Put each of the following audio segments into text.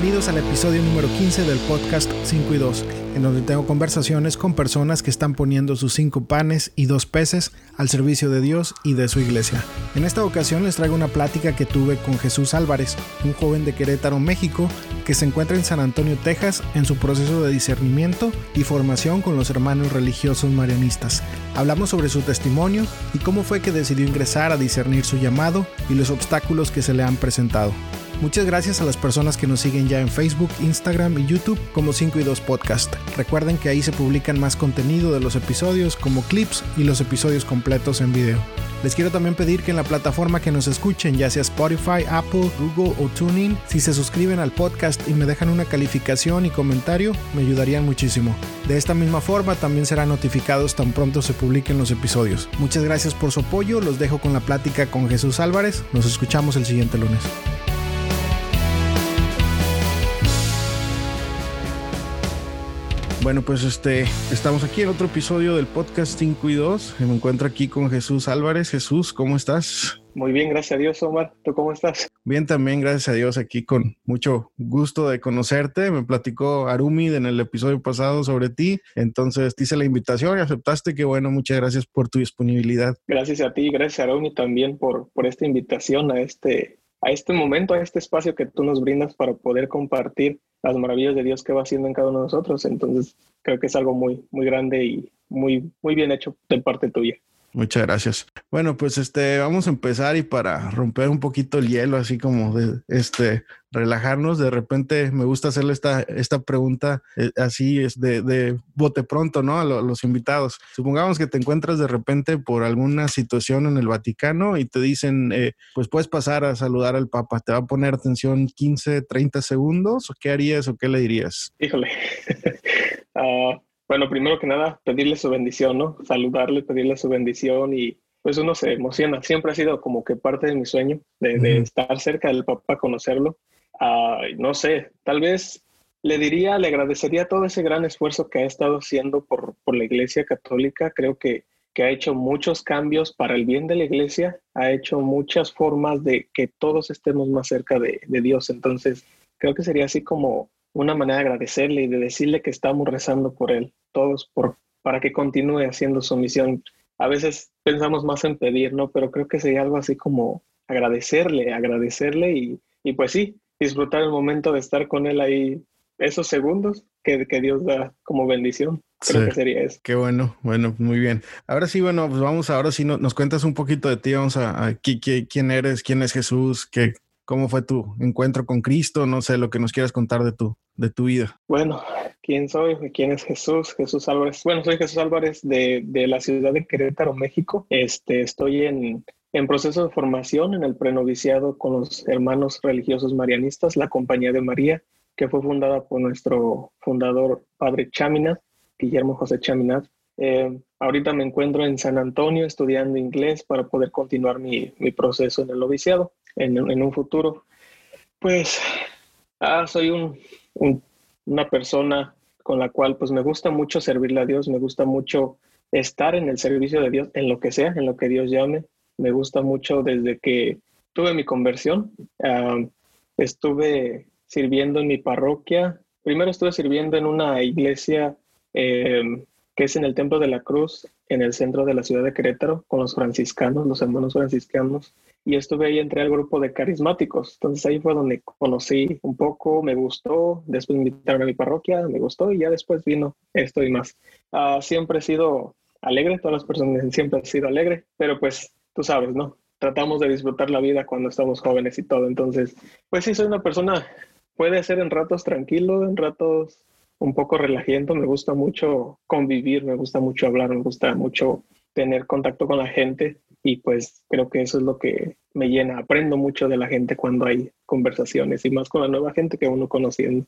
Bienvenidos al episodio número 15 del podcast 5 y 2, en donde tengo conversaciones con personas que están poniendo sus cinco panes y dos peces al servicio de Dios y de su iglesia. En esta ocasión les traigo una plática que tuve con Jesús Álvarez, un joven de Querétaro, México, que se encuentra en San Antonio, Texas, en su proceso de discernimiento y formación con los hermanos religiosos marianistas. Hablamos sobre su testimonio y cómo fue que decidió ingresar a discernir su llamado y los obstáculos que se le han presentado. Muchas gracias a las personas que nos siguen ya en Facebook, Instagram y YouTube como 5 y 2 Podcast. Recuerden que ahí se publican más contenido de los episodios como clips y los episodios completos en video. Les quiero también pedir que en la plataforma que nos escuchen, ya sea Spotify, Apple, Google o TuneIn, si se suscriben al podcast y me dejan una calificación y comentario, me ayudarían muchísimo. De esta misma forma también serán notificados tan pronto se publiquen los episodios. Muchas gracias por su apoyo, los dejo con la plática con Jesús Álvarez, nos escuchamos el siguiente lunes. Bueno, pues este, estamos aquí en otro episodio del podcast 5 y 2. Me encuentro aquí con Jesús Álvarez. Jesús, ¿cómo estás? Muy bien, gracias a Dios, Omar. ¿Tú cómo estás? Bien, también, gracias a Dios, aquí con mucho gusto de conocerte. Me platicó Arumi en el episodio pasado sobre ti, entonces te hice la invitación y aceptaste. Que bueno, muchas gracias por tu disponibilidad. Gracias a ti, gracias a Arumi también por, por esta invitación a este, a este momento, a este espacio que tú nos brindas para poder compartir las maravillas de Dios que va haciendo en cada uno de nosotros. Entonces, creo que es algo muy, muy grande y muy, muy bien hecho de parte tuya. Muchas gracias. Bueno, pues este, vamos a empezar y para romper un poquito el hielo, así como de este, relajarnos, de repente me gusta hacerle esta, esta pregunta eh, así es de, de, bote pronto, ¿no? A los invitados. Supongamos que te encuentras de repente por alguna situación en el Vaticano y te dicen, eh, pues puedes pasar a saludar al Papa, te va a poner atención 15, 30 segundos, ¿o qué harías o qué le dirías? Híjole. uh, bueno, primero que nada, pedirle su bendición, ¿no? Saludarle, pedirle su bendición y pues uno se emociona. Siempre ha sido como que parte de mi sueño de, de estar cerca del Papa, conocerlo. Uh, no sé, tal vez le diría, le agradecería todo ese gran esfuerzo que ha estado haciendo por, por la Iglesia Católica. Creo que, que ha hecho muchos cambios para el bien de la Iglesia, ha hecho muchas formas de que todos estemos más cerca de, de Dios. Entonces, creo que sería así como una manera de agradecerle y de decirle que estamos rezando por él, todos, por, para que continúe haciendo su misión. A veces pensamos más en pedir, ¿no? Pero creo que sería algo así como agradecerle, agradecerle y, y pues sí, disfrutar el momento de estar con él ahí, esos segundos que, que Dios da como bendición. Creo sí, que sería eso. Qué bueno, bueno, muy bien. Ahora sí, bueno, pues vamos, ahora sí no, nos cuentas un poquito de ti, vamos a, a, quién eres, quién es Jesús, qué, ¿Cómo fue tu encuentro con Cristo? No sé, lo que nos quieras contar de tu, de tu vida. Bueno, ¿quién soy? ¿Quién es Jesús? Jesús Álvarez. Bueno, soy Jesús Álvarez de, de la ciudad de Querétaro, México. Este, estoy en, en proceso de formación en el prenoviciado con los hermanos religiosos marianistas, la Compañía de María, que fue fundada por nuestro fundador, Padre Chaminat, Guillermo José Chaminat. Eh, ahorita me encuentro en San Antonio estudiando inglés para poder continuar mi, mi proceso en el noviciado en, un futuro. Pues ah, soy un, un, una persona con la cual pues me gusta mucho servirle a Dios, me gusta mucho estar en el servicio de Dios, en lo que sea, en lo que Dios llame. Me gusta mucho desde que tuve mi conversión. Uh, estuve sirviendo en mi parroquia. Primero estuve sirviendo en una iglesia eh, que es en el Templo de la Cruz, en el centro de la ciudad de Querétaro, con los franciscanos, los hermanos franciscanos y estuve ahí, entré al grupo de carismáticos. Entonces ahí fue donde conocí un poco, me gustó, después me invitaron a mi parroquia, me gustó y ya después vino esto y más. Uh, siempre he sido alegre, todas las personas siempre han sido alegre, pero pues tú sabes, ¿no? Tratamos de disfrutar la vida cuando estamos jóvenes y todo. Entonces, pues sí, soy una persona, puede ser en ratos tranquilo, en ratos un poco relajiento, me gusta mucho convivir, me gusta mucho hablar, me gusta mucho tener contacto con la gente y pues creo que eso es lo que me llena. Aprendo mucho de la gente cuando hay conversaciones y más con la nueva gente que uno conociendo.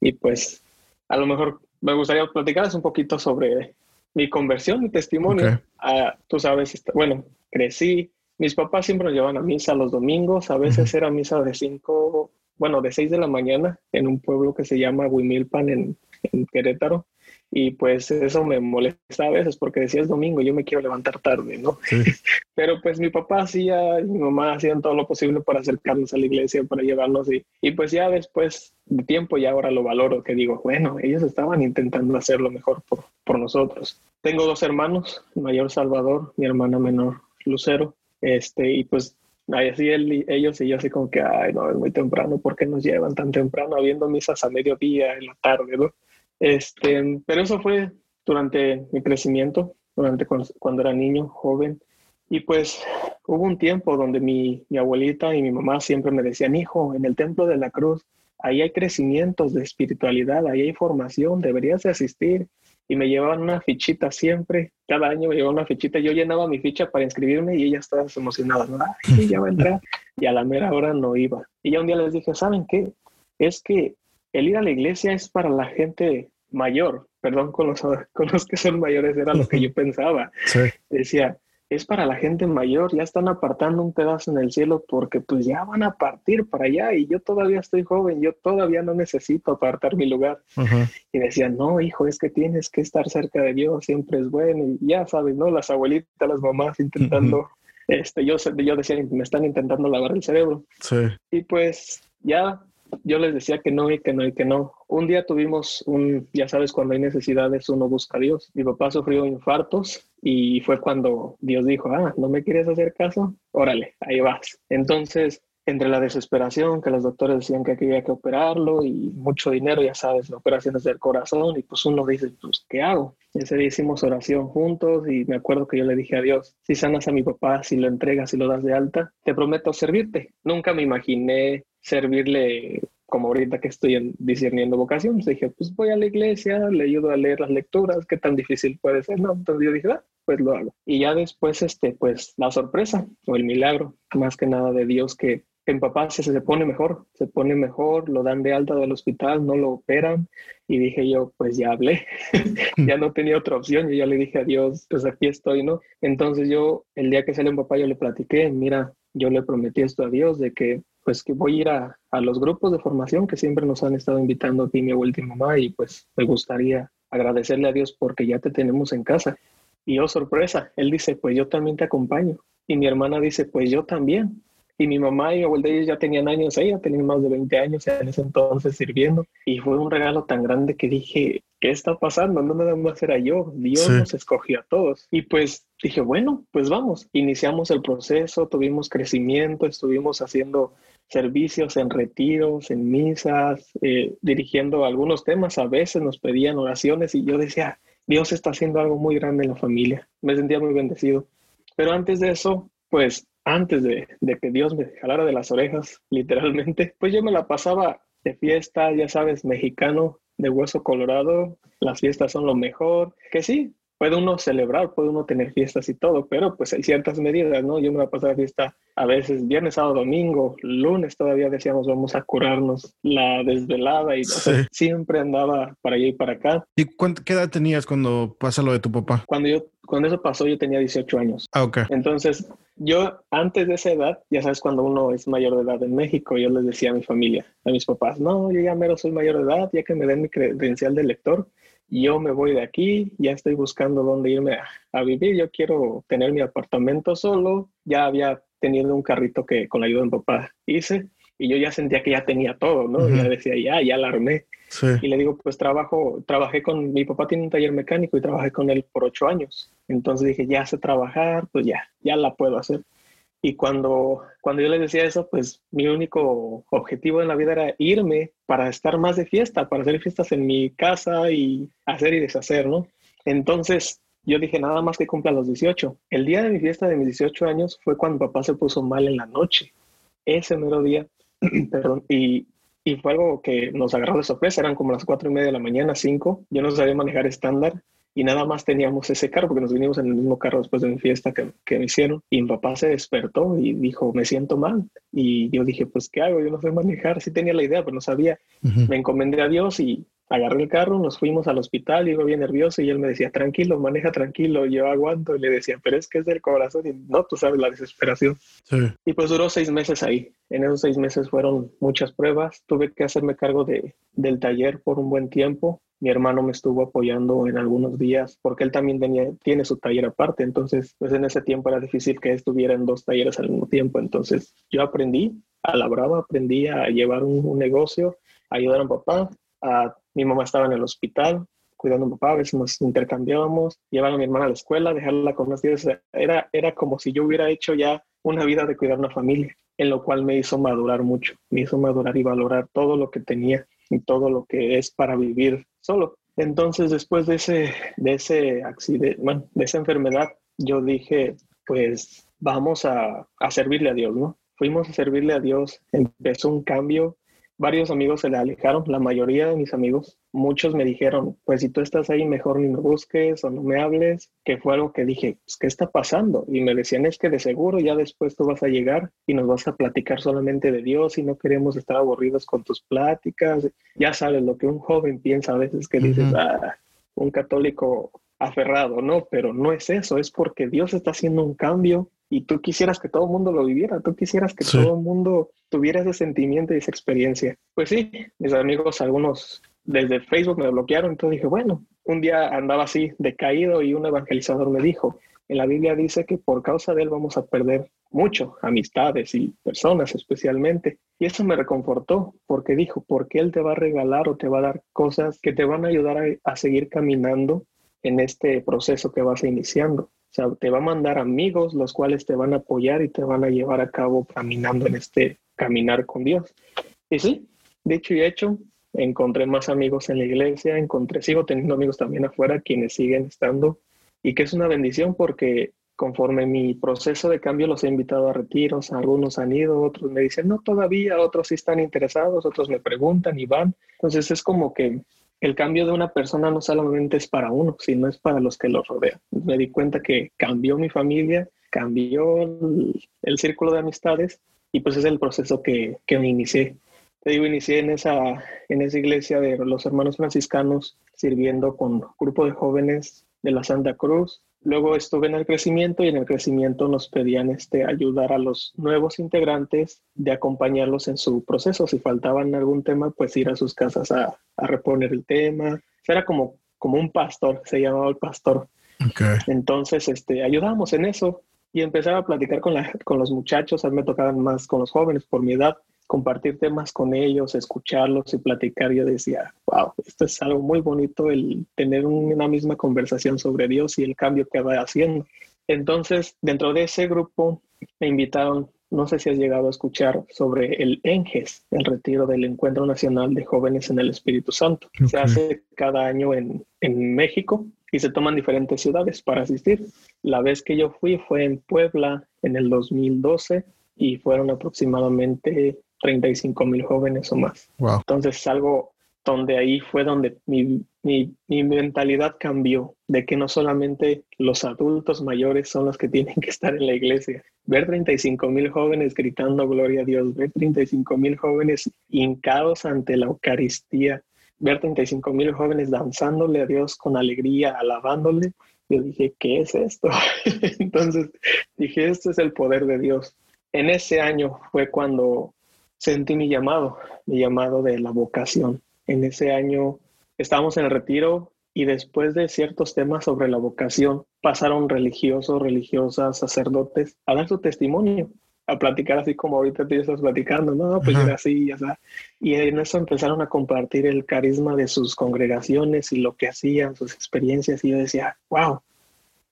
Y pues a lo mejor me gustaría platicarles un poquito sobre mi conversión, mi testimonio. Okay. Uh, tú sabes, bueno, crecí, mis papás siempre nos llevaban a misa los domingos, a veces -huh. era misa de cinco, bueno, de seis de la mañana en un pueblo que se llama Huimilpan en, en Querétaro. Y pues eso me molesta a veces porque decía es domingo, yo me quiero levantar tarde, ¿no? Pero pues mi papá hacía, mi mamá hacían todo lo posible para acercarnos a la iglesia, para llevarnos y, y pues ya después de tiempo ya ahora lo valoro, que digo, bueno, ellos estaban intentando hacer lo mejor por, por nosotros. Tengo dos hermanos, el mayor Salvador, mi hermana menor Lucero, este, y pues así él, ellos y yo así como que, ay, no, es muy temprano, ¿por qué nos llevan tan temprano habiendo misas a mediodía, en la tarde, ¿no? Este, pero eso fue durante mi crecimiento, durante cuando, era niño, joven. Y pues hubo un tiempo donde mi, mi abuelita y mi mamá siempre me decían, hijo, en el templo de la cruz, ahí hay crecimientos de espiritualidad, ahí hay formación, deberías de asistir y me llevaban una fichita siempre, cada año me llevaban una fichita, yo llenaba mi ficha para inscribirme y ellas todas emocionadas, ¿no? Ay, ya va a entrar, y a la mera hora no iba. Y ya un día les dije, ¿saben qué? Es que el ir a la iglesia es para la gente mayor, perdón con los, con los que son mayores, era lo que yo pensaba. Sí. Decía, es para la gente mayor, ya están apartando un pedazo en el cielo porque pues ya van a partir para allá y yo todavía estoy joven, yo todavía no necesito apartar mi lugar. Y decían, no, hijo, es que tienes que estar cerca de Dios, siempre es bueno. Y ya sabes, ¿no? Las abuelitas, las mamás intentando, este, yo, yo decía, me están intentando lavar el cerebro. Sí. Y pues ya yo les decía que no y que no y que no. Un día tuvimos un, ya sabes, cuando hay necesidades uno busca a Dios. Mi papá sufrió infartos y fue cuando Dios dijo, ah, ¿no me quieres hacer caso? Órale, ahí vas. Entonces, entre la desesperación, que los doctores decían que había que operarlo y mucho dinero, ya sabes, la operación es del corazón y pues uno dice, pues, ¿qué hago? Ese día hicimos oración juntos y me acuerdo que yo le dije a Dios, si sanas a mi papá, si lo entregas, si lo das de alta, te prometo servirte. Nunca me imaginé servirle como ahorita que estoy discerniendo vocación, dije, pues voy a la iglesia, le ayudo a leer las lecturas, qué tan difícil puede ser, ¿no? Entonces yo dije, ah, pues lo hago. Y ya después, este, pues la sorpresa o el milagro, más que nada de Dios que en papá se, se pone mejor, se pone mejor, lo dan de alta del hospital, no lo operan. Y dije yo, pues ya hablé, ya no tenía otra opción. Y ya le dije a Dios, pues aquí estoy, ¿no? Entonces yo, el día que salió en papá, yo le platiqué, mira, yo le prometí esto a Dios de que pues que voy a ir a, a, los grupos de formación que siempre nos han estado invitando aquí mi abuela y mamá y pues me gustaría agradecerle a Dios porque ya te tenemos en casa. Y oh sorpresa, él dice, pues yo también te acompaño. Y mi hermana dice, pues yo también. Y mi mamá y mi abuela ellos ya tenían años, ella tenía más de 20 años en ese entonces sirviendo. Y fue un regalo tan grande que dije, ¿qué está pasando? No nada más era yo, Dios nos escogió a todos. Y pues dije, bueno, pues vamos. Iniciamos el proceso, tuvimos crecimiento, estuvimos haciendo servicios en retiros, en misas, eh, dirigiendo algunos temas. A veces nos pedían oraciones y yo decía, Dios está haciendo algo muy grande en la familia. Me sentía muy bendecido. Pero antes de eso, pues antes de, que Dios me jalara de las orejas, literalmente, pues yo me la pasaba de fiesta, ya sabes, mexicano, de hueso colorado, las fiestas son lo mejor, que sí, puede uno celebrar, puede uno tener fiestas y todo, pero pues hay ciertas medidas, ¿no? Yo me la pasaba fiesta a veces viernes, sábado, domingo, lunes todavía decíamos vamos a curarnos la desvelada y siempre andaba para allá y para acá. ¿Y qué edad tenías cuando pasa lo de tu papá? Cuando yo cuando eso pasó yo tenía 18 años. Ah, ok. Entonces, yo antes de esa edad, ya sabes, cuando uno es mayor de edad en México, yo les decía a mi familia, a mis papás, no, yo ya mero soy mayor de edad, ya que me den mi credencial de lector, yo me voy de aquí, ya estoy buscando dónde irme a, vivir, yo quiero tener mi apartamento solo, ya había tenido un carrito que con la ayuda de mi papá hice y yo ya sentía que ya tenía todo, ¿no? Ya decía, ya, ya la armé. Y le digo, pues trabajo, trabajé con, mi papá tiene un taller mecánico y trabajé con él por ocho años. Entonces dije, ya sé trabajar, pues ya, ya la puedo hacer. Y cuando, cuando yo les decía eso, pues mi único objetivo en la vida era irme para estar más de fiesta, para hacer fiestas en mi casa y hacer y deshacer, ¿no? Entonces yo dije, nada más que cumpla los 18. El día de mi fiesta de mis 18 años fue cuando papá se puso mal en la noche. Ese mero día, y, y fue algo que nos agarró de sorpresa, eran como las cuatro y media de la mañana, cinco, yo no sabía manejar estándar y nada más teníamos ese carro porque nos vinimos en el mismo carro después de mi fiesta que, que me hicieron y mi papá se despertó y dijo, me siento mal. Y yo dije, pues, ¿qué hago? Yo no sé manejar, sí tenía la idea, pero no sabía. Me encomendé a Dios y agarré el carro, nos fuimos al hospital, iba bien nervioso y él me decía, tranquilo, maneja tranquilo, yo aguanto. Y le decía, pero es que es del corazón y no, tú sabes la desesperación. Y pues duró seis meses ahí. En esos seis meses fueron muchas pruebas. Tuve que hacerme cargo de, del taller por un buen tiempo mi hermano me estuvo apoyando en algunos días porque él también tenía, tiene su taller aparte. Entonces, pues en ese tiempo era difícil que estuviera en dos talleres al mismo tiempo. Entonces, yo aprendí a la brava, aprendí a llevar un, negocio, a ayudar a mi papá. A, mi mamá estaba en el hospital cuidando a mi papá, a veces nos intercambiábamos, llevar a mi hermana a la escuela, dejarla con las tías. Era, era como si yo hubiera hecho ya una vida de cuidar una familia, en lo cual me hizo madurar mucho, me hizo madurar y valorar todo lo que tenía y todo lo que es para vivir solo. Entonces, después de ese, de ese accidente, bueno, de esa enfermedad, yo dije, pues vamos a, a servirle a Dios, ¿no? Fuimos a servirle a Dios, empezó un cambio varios amigos se le alejaron, la mayoría de mis amigos, muchos me dijeron, pues si tú estás ahí, mejor ni me busques o no me hables, que fue algo que dije, pues, ¿qué está pasando? Y me decían, es que de seguro ya después tú vas a llegar y nos vas a platicar solamente de Dios y no queremos estar aburridos con tus pláticas. Ya sabes lo que un joven piensa a veces que dices, ah, un católico aferrado, ¿no? Pero no es eso, es porque Dios está haciendo un cambio y tú quisieras que todo el mundo lo viviera, tú quisieras que todo el mundo tuviera ese sentimiento y esa experiencia. Pues sí, mis amigos, algunos desde Facebook me bloquearon, entonces dije, bueno, un día andaba así decaído y un evangelizador me dijo, en la Biblia dice que por causa de él vamos a perder mucho, amistades y personas especialmente. Y eso me reconfortó porque dijo, porque él te va a regalar o te va a dar cosas que te van a ayudar a, a seguir caminando en este proceso que vas iniciando. O sea, te va a mandar amigos los cuales te van a apoyar y te van a llevar a cabo caminando en este caminar con Dios. Y sí, dicho y hecho, encontré más amigos en la iglesia, encontré, sigo teniendo amigos también afuera quienes siguen estando y que es una bendición porque conforme mi proceso de cambio los he invitado a retiros, algunos han ido, otros me dicen no todavía, otros sí están interesados, otros me preguntan y van. Entonces es como que el cambio de una persona no solamente es para uno, sino es para los que lo rodean. Me di cuenta que cambió mi familia, cambió el, círculo de amistades y pues es el proceso que, que me inicié. Te digo, inicié en esa, en esa iglesia de los hermanos franciscanos sirviendo con grupo de jóvenes de la Santa Cruz Luego estuve en el crecimiento y en el crecimiento nos pedían este, ayudar a los nuevos integrantes de acompañarlos en su proceso. Si faltaban algún tema, pues ir a sus casas a, a reponer el tema. Era como, como un pastor, se llamaba el pastor. Entonces, este, ayudábamos en eso y empezaba a platicar con, la, con los muchachos. A mí me tocaban más con los jóvenes por mi edad compartir temas con ellos, escucharlos y platicar, yo decía, wow, esto es algo muy bonito el tener una misma conversación sobre Dios y el cambio que va haciendo. Entonces, dentro de ese grupo me invitaron, no sé si has llegado a escuchar sobre el ENGES, el retiro del Encuentro Nacional de Jóvenes en el Espíritu Santo. Se hace cada año en, en México y se toman diferentes ciudades para asistir. La vez que yo fui fue en Puebla en el 2012 y fueron aproximadamente 35 mil jóvenes o más. Entonces es algo donde ahí fue donde mi, mi, mentalidad cambió, de que no solamente los adultos mayores son los que tienen que estar en la iglesia. Ver 35 mil jóvenes gritando gloria a Dios, ver 35 mil jóvenes hincados ante la Eucaristía, ver 35 mil jóvenes danzándole a Dios con alegría, alabándole. Yo dije, ¿qué es esto? Entonces dije, esto es el poder de Dios. En ese año fue cuando sentí mi llamado, mi llamado de la vocación. En ese año estábamos en el retiro y después de ciertos temas sobre la vocación pasaron religiosos, religiosas, sacerdotes a dar su testimonio, a platicar así como ahorita te estás platicando, no, pues era así, ya está. Y en eso empezaron a compartir el carisma de sus congregaciones y lo que hacían, sus experiencias y yo decía, wow,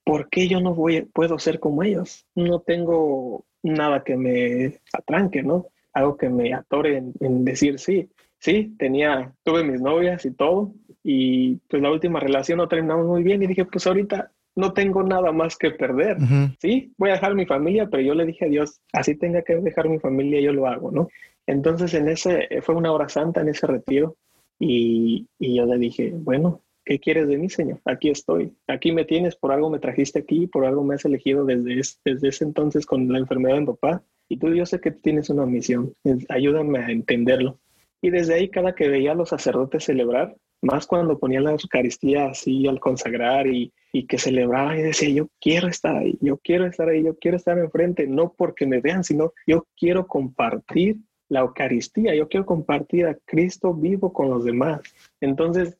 ¿por qué yo no voy, puedo ser como ellos? No tengo nada que me atranque, ¿no? Algo que me atore en, decir sí. Sí, tenía, tuve mis novias y todo, y pues la última relación no terminamos muy bien y dije, pues ahorita no tengo nada más que perder. Sí, voy a dejar mi familia, pero yo le dije a Dios, así tenga que dejar mi familia, yo lo hago, ¿no? Entonces en ese, fue una hora santa en ese retiro y, y yo le dije, bueno, ¿qué quieres de mí, Señor? Aquí estoy, aquí me tienes, por algo me trajiste aquí, por algo me has elegido desde, desde ese entonces con la enfermedad de mi papá y tú, yo sé que tienes una misión, ayúdame a entenderlo. Y desde ahí, cada que veía a los sacerdotes celebrar, más cuando ponían la Eucaristía así al consagrar y, y que celebraban y decía, yo quiero estar ahí, yo quiero estar ahí, yo quiero estar enfrente, no porque me vean, sino yo quiero compartir la Eucaristía, yo quiero compartir a Cristo vivo con los demás. Entonces,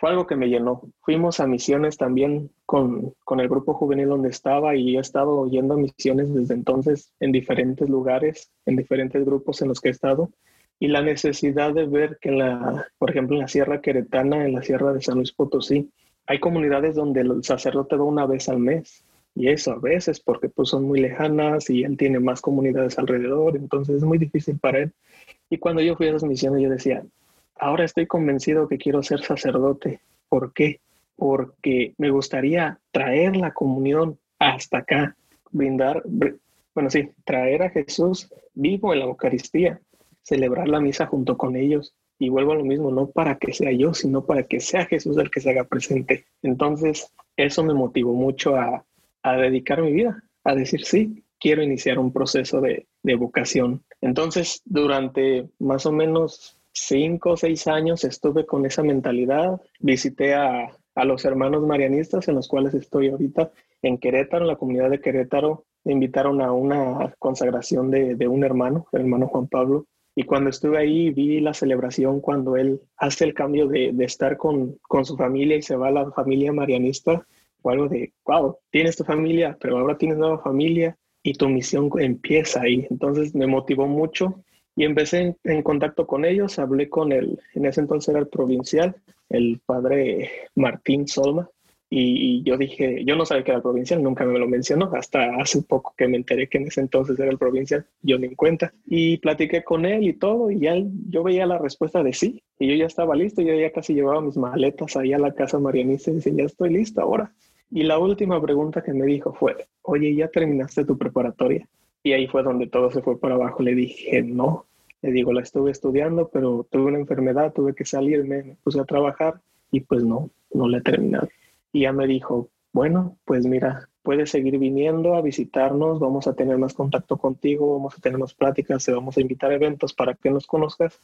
fue algo que me llenó. Fuimos a misiones también con, con el grupo juvenil donde estaba y he estado yendo a misiones desde entonces en diferentes lugares, en diferentes grupos en los que he estado. Y la necesidad de ver que, la, por ejemplo, en la Sierra Queretana, en la Sierra de San Luis Potosí, hay comunidades donde el sacerdote va una vez al mes. Y eso a veces porque pues son muy lejanas y él tiene más comunidades alrededor, entonces es muy difícil para él. Y cuando yo fui a esas misiones yo decía, ahora estoy convencido que quiero ser sacerdote. ¿Por qué? Porque me gustaría traer la comunión hasta acá, brindar, bueno, sí, traer a Jesús vivo en la Eucaristía, celebrar la misa junto con ellos. Y vuelvo a lo mismo, no para que sea yo, sino para que sea Jesús el que se haga presente. Entonces, eso me motivó mucho a, a dedicar mi vida, a decir, sí, quiero iniciar un proceso de, de vocación. Entonces, durante más o menos cinco o seis años estuve con esa mentalidad. Visité a, a, los hermanos marianistas en los cuales estoy ahorita en Querétaro, en la comunidad de Querétaro. Me invitaron a una consagración de, de un hermano, el hermano Juan Pablo. Y cuando estuve ahí vi la celebración cuando él hace el cambio de, de estar con, con, su familia y se va a la familia marianista. Fue algo de, wow, tienes tu familia, pero ahora tienes nueva familia y tu misión empieza ahí. Entonces me motivó mucho y empecé en, contacto con ellos, hablé con el, en ese entonces era el provincial, el padre Martín Solma, y, yo dije, yo no sabía que era el provincial, nunca me lo mencionó, hasta hace poco que me enteré que en ese entonces era el provincial, yo ni en cuenta, y platiqué con él y todo, y ya yo veía la respuesta de sí, y yo ya estaba listo, yo ya casi llevaba mis maletas ahí a la casa marianista y dice, ya estoy listo ahora. Y la última pregunta que me dijo fue, oye, ¿ya terminaste tu preparatoria? Y ahí fue donde todo se fue para abajo. Le dije, no. Le digo, la estuve estudiando, pero tuve una enfermedad, tuve que salirme, me puse a trabajar y pues no, no la he terminado. Y ya me dijo, bueno, pues mira, puedes seguir viniendo a visitarnos, vamos a tener más contacto contigo, vamos a tener más pláticas, te vamos a invitar a eventos para que nos conozcas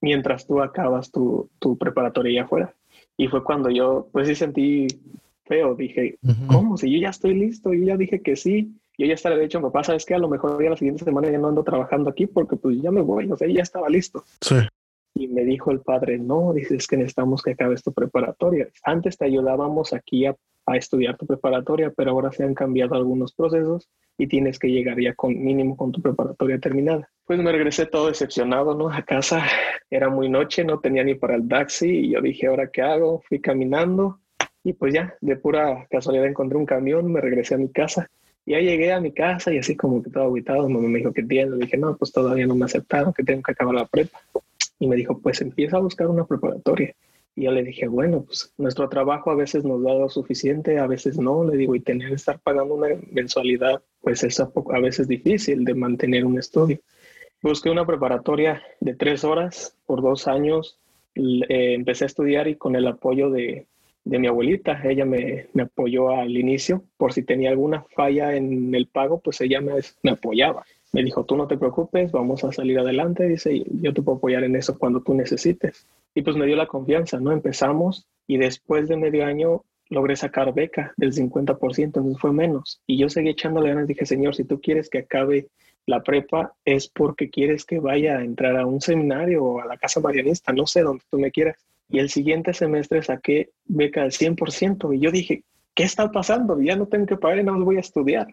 mientras tú acabas tu, tu preparatoria afuera. Y fue cuando yo, pues sí sentí feo, dije, ¿cómo? Si yo ya estoy listo, yo ya dije que sí, yo ya estaba, de hecho, papá, ¿sabes que A lo mejor ya la siguiente semana ya no ando trabajando aquí porque pues ya me voy, o sea, ya estaba listo. Sí. Y me dijo el padre, no, dices que necesitamos que acabes tu preparatoria. Antes te ayudábamos aquí a, a, estudiar tu preparatoria, pero ahora se han cambiado algunos procesos y tienes que llegar ya con mínimo con tu preparatoria terminada. Pues me regresé todo decepcionado, ¿no? A casa era muy noche, no tenía ni para el taxi y yo dije, ¿ahora qué hago? Fui caminando y pues ya, de pura casualidad encontré un camión, me regresé a mi casa ya llegué a mi casa y así como que todo aguitado, mamá me dijo que tiene, le dije, no, pues todavía no me aceptaron, que tengo que acabar la prepa. Y me dijo, pues empieza a buscar una preparatoria. Y yo le dije, bueno, pues nuestro trabajo a veces nos da lo suficiente, a veces no, le digo, y tener que estar pagando una mensualidad, pues es a, a veces difícil de mantener un estudio. Busqué una preparatoria de tres horas por dos años, eh, empecé a estudiar y con el apoyo de, de mi abuelita. Ella me, me, apoyó al inicio por si tenía alguna falla en el pago, pues ella me, me, apoyaba. Me dijo, tú no te preocupes, vamos a salir adelante. Dice, yo te puedo apoyar en eso cuando tú necesites. Y pues me dio la confianza, ¿no? Empezamos y después de medio año logré sacar beca del 50%, entonces fue menos. Y yo seguí echándole ganas, dije, Señor, si tú quieres que acabe la prepa, es porque quieres que vaya a entrar a un seminario o a la casa marianista, no sé, donde tú me quieras y el siguiente semestre saqué beca al 100% y yo dije, ¿qué está pasando? Ya no tengo que pagar y no voy a estudiar.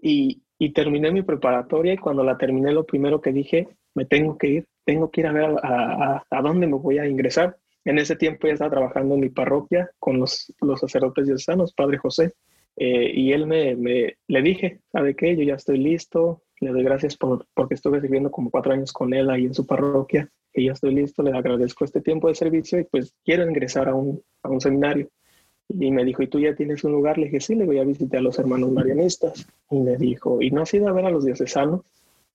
y, y, terminé mi preparatoria y cuando la terminé lo primero que dije, me tengo que ir, tengo que ir a ver a, a, dónde me voy a ingresar. En ese tiempo ya estaba trabajando en mi parroquia con los, los sacerdotes diocesanos, Padre José, eh, y él me, me, le dije, ¿sabe qué? Yo ya estoy listo, le doy gracias por, porque estuve sirviendo como cuatro años con él ahí en su parroquia y ya estoy listo, le agradezco este tiempo de servicio y pues quiero ingresar a un, a un seminario. Y me dijo, ¿y tú ya tienes un lugar? Le dije, sí, le voy a visitar a los hermanos marianistas. Y me dijo, ¿y no has ido a ver a los diocesanos?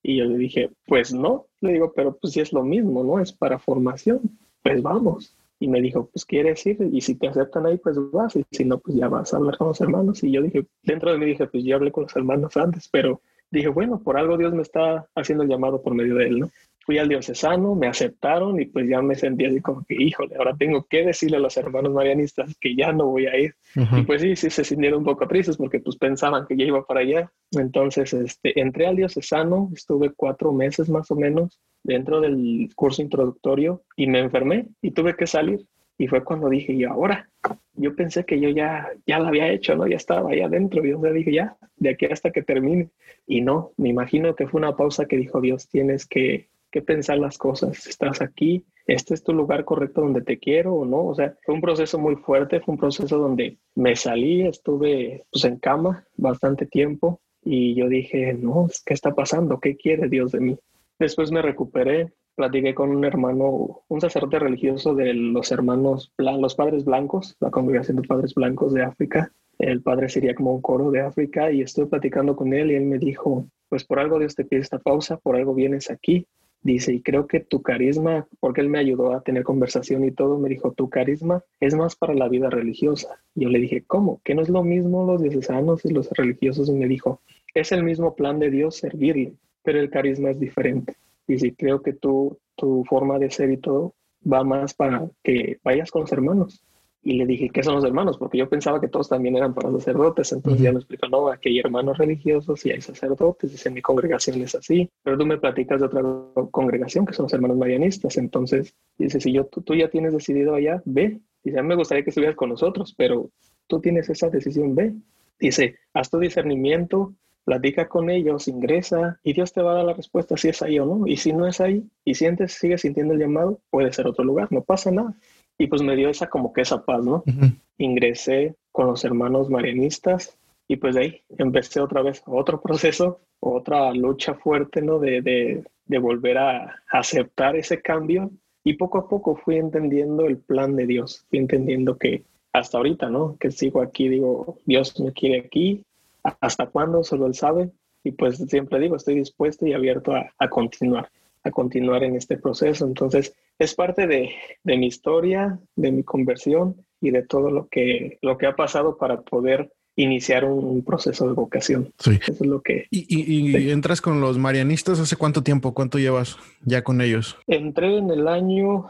Y yo le dije, pues no. Le digo, pero pues sí es lo mismo, ¿no? Es para formación. Pues vamos. Y me dijo, pues quieres ir y si te aceptan ahí, pues vas. Y si no, pues ya vas a hablar con los hermanos. Y yo dije, dentro de mí dije, pues yo hablé con los hermanos antes, pero dije, bueno, por algo Dios me está haciendo el llamado por medio de él, ¿no? fui al diocesano, me aceptaron y pues ya me sentí así como que, híjole, ahora tengo que decirle a los hermanos marianistas que ya no voy a ir. Y pues sí, sí se sintieron un poco tristes porque pues pensaban que ya iba para allá. Entonces, este, entré al diocesano, estuve cuatro meses más o menos dentro del curso introductorio y me enfermé y tuve que salir. Y fue cuando dije, ¿y ahora? Yo pensé que yo ya, ya lo había hecho, ¿no? Ya estaba ahí adentro. Y yo dije, ya, de aquí hasta que termine. Y no, me imagino que fue una pausa que dijo Dios, tienes que, que pensar las cosas. Estás aquí, este es tu lugar correcto donde te quiero o no. O sea, fue un proceso muy fuerte, fue un proceso donde me salí, estuve pues en cama bastante tiempo y yo dije, no, ¿qué está pasando? ¿Qué quiere Dios de mí? Después me recuperé, platiqué con un hermano, un sacerdote religioso de los hermanos, los padres blancos, la congregación de padres blancos de África. El padre sería como un coro de África y estuve platicando con él y él me dijo, pues por algo Dios te pide esta pausa, por algo vienes aquí. Dice, y creo que tu carisma, porque él me ayudó a tener conversación y todo, me dijo, tu carisma es más para la vida religiosa. Y yo le dije, ¿cómo? ¿Que no es lo mismo los diocesanos y los religiosos? Y me dijo, es el mismo plan de Dios servirle, pero el carisma es diferente. Y sí, creo que tu, tu forma de ser y todo va más para que vayas con los hermanos. Y le dije, ¿qué son los hermanos? Porque yo pensaba que todos también eran para sacerdotes. Entonces ya me explicó, no, aquí hay hermanos religiosos y hay sacerdotes. Dice, mi congregación es así. Pero tú me platicas de otra congregación que son los hermanos marianistas. Entonces dice, si yo, tú, tú ya tienes decidido allá, ve. Dice, a mí me gustaría que estuvieras con nosotros, pero tú tienes esa decisión, ve. Dice, haz tu discernimiento, platica con ellos, ingresa y Dios te va a dar la respuesta si es ahí o no. Y si no es ahí y sientes, sigues sintiendo el llamado, puede ser otro lugar, no pasa nada. Y pues me dio esa como que esa paz, ¿no? Ingresé con los hermanos marianistas y pues de ahí empecé otra vez otro proceso, otra lucha fuerte, ¿no? De, de, de volver a aceptar ese cambio y poco a poco fui entendiendo el plan de Dios, fui entendiendo que hasta ahorita, ¿no? Que sigo aquí, digo, Dios me quiere aquí, hasta cuándo, solo Él sabe. Y pues siempre digo, estoy dispuesto y abierto a, a continuar, a continuar en este proceso. Entonces, es parte de, de, mi historia, de mi conversión y de todo lo que, lo que ha pasado para poder iniciar un, proceso de vocación. Sí. Eso es lo que... ¿Y, y, y entras con los marianistas hace cuánto tiempo? ¿Cuánto llevas ya con ellos? Entré en el año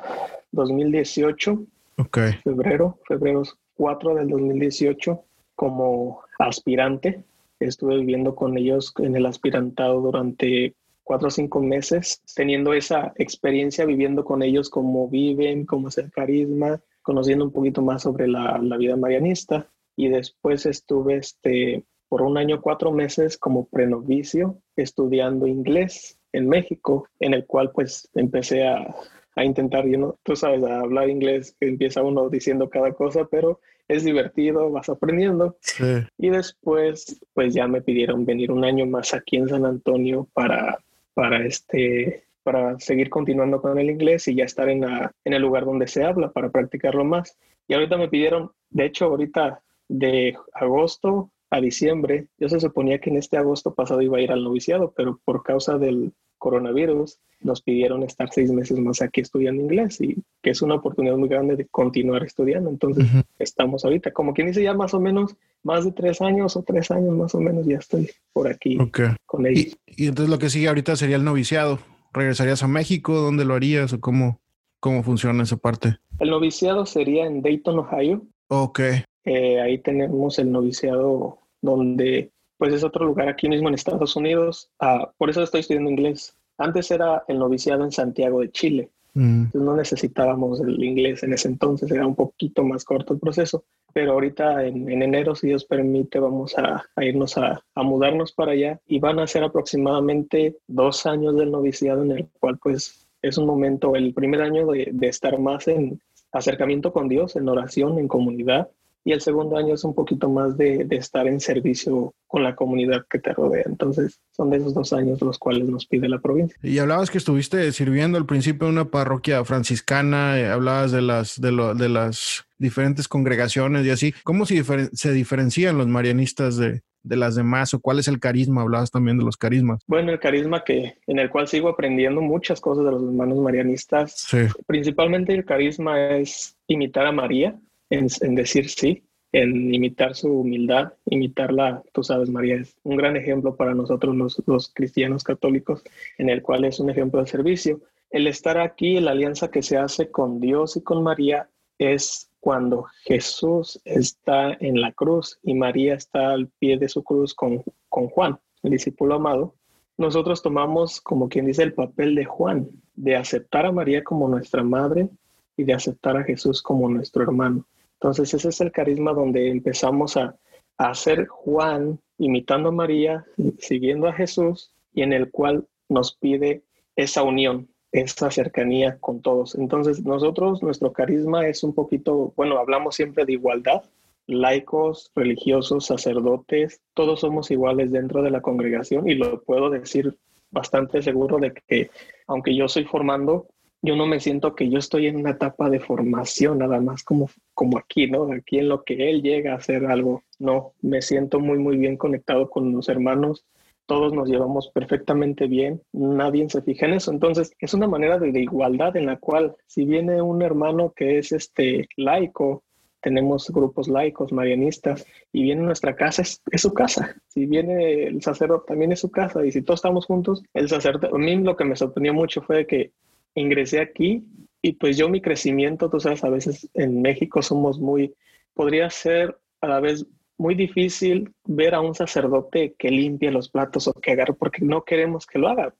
2018. Ok. Febrero, febrero 4 del 2018 como aspirante. Estuve viviendo con ellos en el aspirantado durante cuatro o cinco meses, teniendo esa experiencia, viviendo con ellos cómo viven, cómo es el carisma, conociendo un poquito más sobre la, la vida marianista. Y después estuve este, por un año, cuatro meses como prenovicio, estudiando inglés en México, en el cual pues empecé a, a intentar, you know, tú sabes, a hablar inglés, empieza uno diciendo cada cosa, pero es divertido, vas aprendiendo. Sí. Y después, pues ya me pidieron venir un año más aquí en San Antonio para, para este para seguir continuando con el inglés y ya estar en, la, en el lugar donde se habla para practicarlo más. Y ahorita me pidieron, de hecho, ahorita de agosto a diciembre, yo se suponía que en este agosto pasado iba a ir al noviciado, pero por causa del coronavirus nos pidieron estar seis meses más aquí estudiando inglés y que es una oportunidad muy grande de continuar estudiando. Entonces uh -huh. estamos ahorita, como quien dice ya más o menos, más de tres años o tres años más o menos ya estoy por aquí okay. con ellos. Y, y, entonces lo que sigue ahorita sería el noviciado. ¿Regresarías a México? ¿Dónde lo harías o cómo, cómo funciona esa parte? El noviciado sería en Dayton, Ohio. Ok. Eh, ahí tenemos el noviciado donde pues es otro lugar aquí mismo en Estados Unidos. Uh, por eso estoy estudiando inglés. Antes era el noviciado en Santiago de Chile. Mm. Entonces no necesitábamos el inglés en ese entonces, era un poquito más corto el proceso. Pero ahorita en, en enero, si Dios permite, vamos a, a irnos a, a, mudarnos para allá y van a ser aproximadamente dos años del noviciado en el cual pues es un momento, el primer año de, de estar más en acercamiento con Dios, en oración, en comunidad, y el segundo año es un poquito más de, de, estar en servicio con la comunidad que te rodea. Entonces, son de esos dos años los cuales nos pide la provincia. Y hablabas que estuviste sirviendo al principio en una parroquia franciscana, eh, hablabas de las, de, lo, de las diferentes congregaciones y así. ¿Cómo se, difer se diferencian los marianistas de, de las demás o cuál es el carisma? Hablabas también de los carismas. Bueno, el carisma que en el cual sigo aprendiendo muchas cosas de los hermanos marianistas. Sí. Principalmente el carisma es imitar a María, en, decir sí, en imitar su humildad, imitarla, tú sabes, María es un gran ejemplo para nosotros los, los, cristianos católicos, en el cual es un ejemplo de servicio. El estar aquí, la alianza que se hace con Dios y con María es cuando Jesús está en la cruz y María está al pie de su cruz con, con Juan, el discípulo amado. Nosotros tomamos, como quien dice, el papel de Juan, de aceptar a María como nuestra madre, y de aceptar a Jesús como nuestro hermano. Entonces ese es el carisma donde empezamos a, a ser Juan imitando a María, siguiendo a Jesús y en el cual nos pide esa unión, esa cercanía con todos. Entonces nosotros, nuestro carisma es un poquito, bueno, hablamos siempre de igualdad, laicos, religiosos, sacerdotes, todos somos iguales dentro de la congregación y lo puedo decir bastante seguro de que aunque yo soy formando, yo no me siento que yo estoy en una etapa de formación nada más como, como aquí, ¿no? Aquí en lo que él llega a hacer algo. No, me siento muy, muy bien conectado con los hermanos. Todos nos llevamos perfectamente bien, nadie se fija en eso. Entonces, es una manera de, igualdad en la cual si viene un hermano que es este laico, tenemos grupos laicos, marianistas, y viene nuestra casa, es, su casa. Si viene el sacerdote, también es su casa. Y si todos estamos juntos, el sacerdote, a mí lo que me sorprendió mucho fue que ingresé aquí y pues yo mi crecimiento, tú sabes, a veces en México somos muy, podría ser a la vez muy difícil ver a un sacerdote que limpie los platos o que agarre, porque no queremos que lo haga.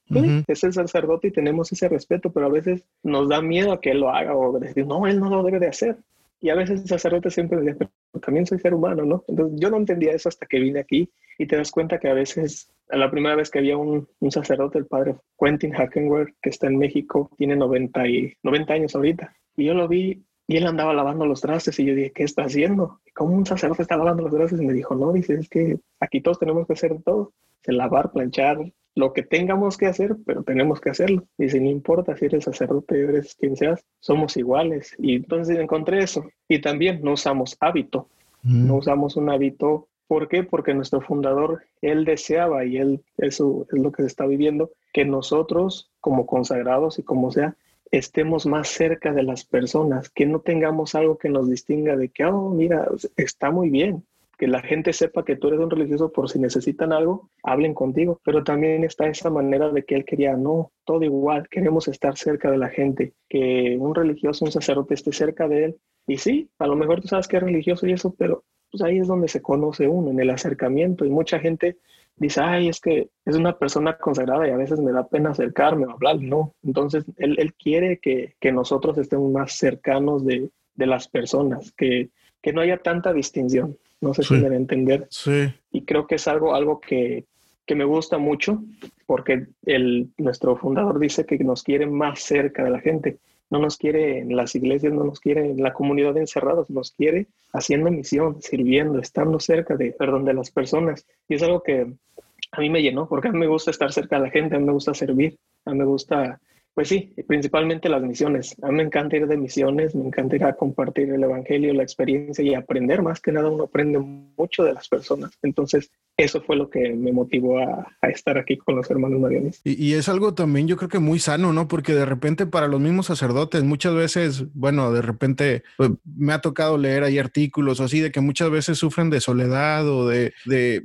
Es el sacerdote y tenemos ese respeto, pero a veces nos da miedo a que él lo haga o decir, no, él no lo debe de hacer. Y a veces el sacerdote siempre dice, pero también soy ser humano, ¿no? Entonces yo no entendía eso hasta que vine aquí y te das cuenta que a veces, la primera vez que había un, un sacerdote, el padre Quentin Hackenberg, que está en México, tiene 90, y, 90 años ahorita, y yo lo vi y él andaba lavando los trastes y yo dije, ¿qué está haciendo? ¿Cómo un sacerdote está lavando los trastes? Y me dijo, no, dice, es que aquí todos tenemos que hacer todo, lavar, planchar, lo que tengamos que hacer, pero tenemos que hacerlo. Dice, no importa si eres sacerdote, eres quien seas, somos iguales. Y entonces encontré eso. Y también no usamos hábito, mm. no usamos un hábito. ¿Por qué? Porque nuestro fundador, él deseaba, y él, eso es lo que se está viviendo, que nosotros, como consagrados y como sea, estemos más cerca de las personas, que no tengamos algo que nos distinga de que, oh, mira, está muy bien, que la gente sepa que tú eres un religioso por si necesitan algo, hablen contigo. Pero también está esa manera de que él quería, no, todo igual, queremos estar cerca de la gente, que un religioso, un sacerdote esté cerca de él. Y sí, a lo mejor tú sabes que es religioso y eso, pero pues ahí es donde se conoce uno, en el acercamiento. Y mucha gente dice, ay, es que es una persona consagrada y a veces me da pena acercarme o hablar. No, entonces él, él quiere que, que nosotros estemos más cercanos de, de las personas, que, que no haya tanta distinción. No sé si me entender. Sí. Y creo que es algo, algo que, que me gusta mucho porque el, nuestro fundador dice que nos quiere más cerca de la gente. No nos quiere en las iglesias, no nos quiere en la comunidad de encerrados, nos quiere haciendo misión, sirviendo, estando cerca de, perdón, de las personas. Y es algo que a mí me llenó porque a mí me gusta estar cerca de la gente, a mí me gusta servir, a mí me gusta pues sí, principalmente las misiones. A mí me encanta ir de misiones, me encanta ir a compartir el Evangelio, la experiencia y aprender. Más que nada uno aprende mucho de las personas. Entonces, eso fue lo que me motivó a, estar aquí con los hermanos marianos. Y, es algo también yo creo que muy sano, ¿no? Porque de repente para los mismos sacerdotes, muchas veces, bueno, de repente pues, me ha tocado leer ahí artículos así de que muchas veces sufren de soledad o de, de,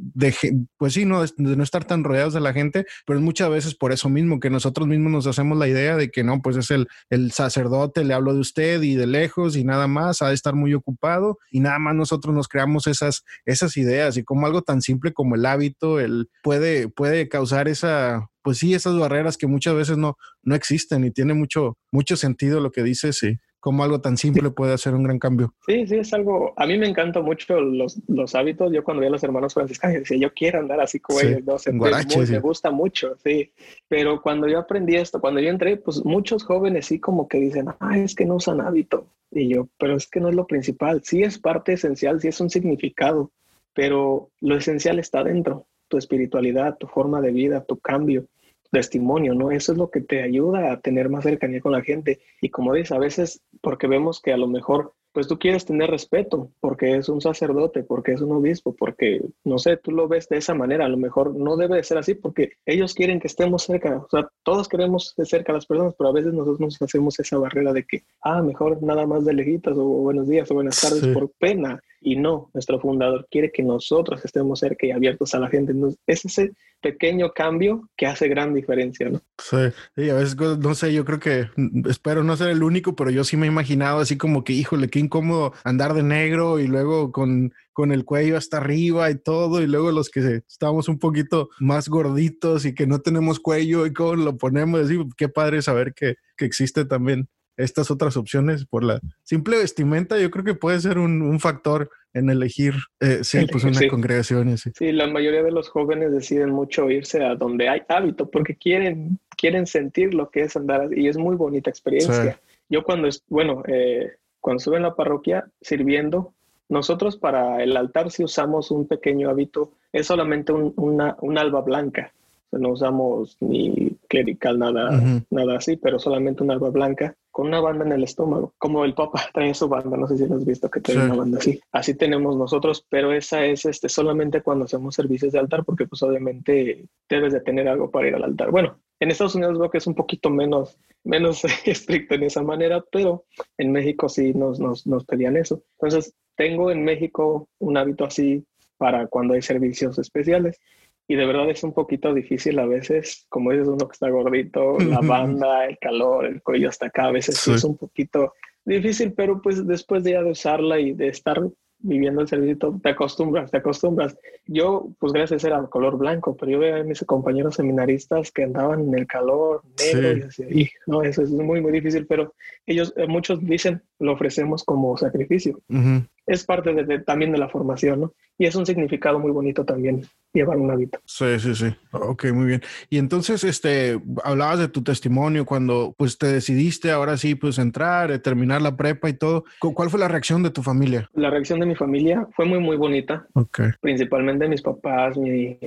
pues sí, ¿no? De no estar tan rodeados de la gente, pero muchas veces por eso mismo que nosotros mismos nos hacemos la idea de que no, pues es el, el sacerdote, le hablo de usted y de lejos y nada más, ha de estar muy ocupado. Y nada más nosotros nos creamos esas, esas ideas y como algo tan simple como el hábito, el puede, puede causar esa, pues sí, esas barreras que muchas veces no, no existen y tiene mucho, mucho sentido lo que dices, sí como algo tan simple puede hacer un gran cambio. Sí, sí, es algo, a mí me encantan mucho los, los hábitos. Yo cuando vi a los hermanos franciscanos decía, yo quiero andar así como ellos, ¿no? Se, Me gusta mucho, sí. Pero cuando yo aprendí esto, cuando yo entré, pues muchos jóvenes sí como que dicen, ah, es que no usan hábito. Y yo, pero es que no es lo principal. Sí es parte esencial, sí es un significado, pero lo esencial está dentro, tu espiritualidad, tu forma de vida, tu cambio testimonio, ¿no? Eso es lo que te ayuda a tener más cercanía con la gente. Y como dices, a veces porque vemos que a lo mejor pues tú quieres tener respeto porque es un sacerdote, porque es un obispo, porque, no sé, tú lo ves de esa manera, a lo mejor no debe de ser así porque ellos quieren que estemos cerca, o sea, todos queremos de cerca a las personas, pero a veces nosotros nos hacemos esa barrera de que, ah, mejor nada más de lejitas o buenos días o buenas tardes por pena. Y no, nuestro fundador quiere que nosotros estemos cerca y abiertos a la gente. Entonces, es ese pequeño cambio que hace gran diferencia, ¿no? Sí, sí, a veces, no sé, yo creo que, mm, espero no ser el único, pero yo sí me he imaginado así como que, híjole, qué incómodo andar de negro y luego con, con el cuello hasta arriba y todo, y luego los que estamos un poquito más gorditos y que no tenemos cuello y cómo lo ponemos, así, qué padre saber que, que existe también estas otras opciones por la simple vestimenta, yo creo que puede ser un, factor en elegir, eh, sí, pues una congregación. Sí. sí, la mayoría de los jóvenes deciden mucho irse a donde hay hábito porque quieren, quieren sentir lo que es andar y es muy bonita experiencia. Yo cuando, bueno, eh, cuando estuve en la parroquia sirviendo, nosotros para el altar si usamos un pequeño hábito, es solamente una, un alba blanca no usamos ni clerical, nada, nada así, pero solamente una alba blanca con una banda en el estómago, como el Papa trae su banda, no sé si lo has visto que tiene una banda así. Así tenemos nosotros, pero esa es este, solamente cuando hacemos servicios de altar, porque pues obviamente debes de tener algo para ir al altar. Bueno, en Estados Unidos veo que es un poquito menos, menos estricto en esa manera, pero en México sí nos, nos, nos pedían eso. Entonces, tengo en México un hábito así para cuando hay servicios especiales y de verdad es un poquito difícil a veces, como dices uno que está gordito, la banda, el calor, el cuello hasta acá, a veces es un poquito difícil, pero pues después de ya de usarla y de estar viviendo el servicio, te acostumbras, te acostumbras. Yo, pues gracias era color blanco, pero yo veía a mis compañeros seminaristas que andaban en el calor negro y decía, no, eso es muy, muy difícil, pero ellos, eh, muchos dicen, lo ofrecemos como sacrificio. Es parte de, también de la formación, ¿no? Y es un significado muy bonito también llevar un hábito. Sí, sí, sí. Ok, muy bien. Y entonces, este, hablabas de tu testimonio cuando, pues, te decidiste ahora sí, pues, entrar, eh, terminar la prepa y todo. ¿Cuál fue la reacción de tu familia? La reacción de mi familia fue muy, muy bonita. Ok. Principalmente mis papás, mi,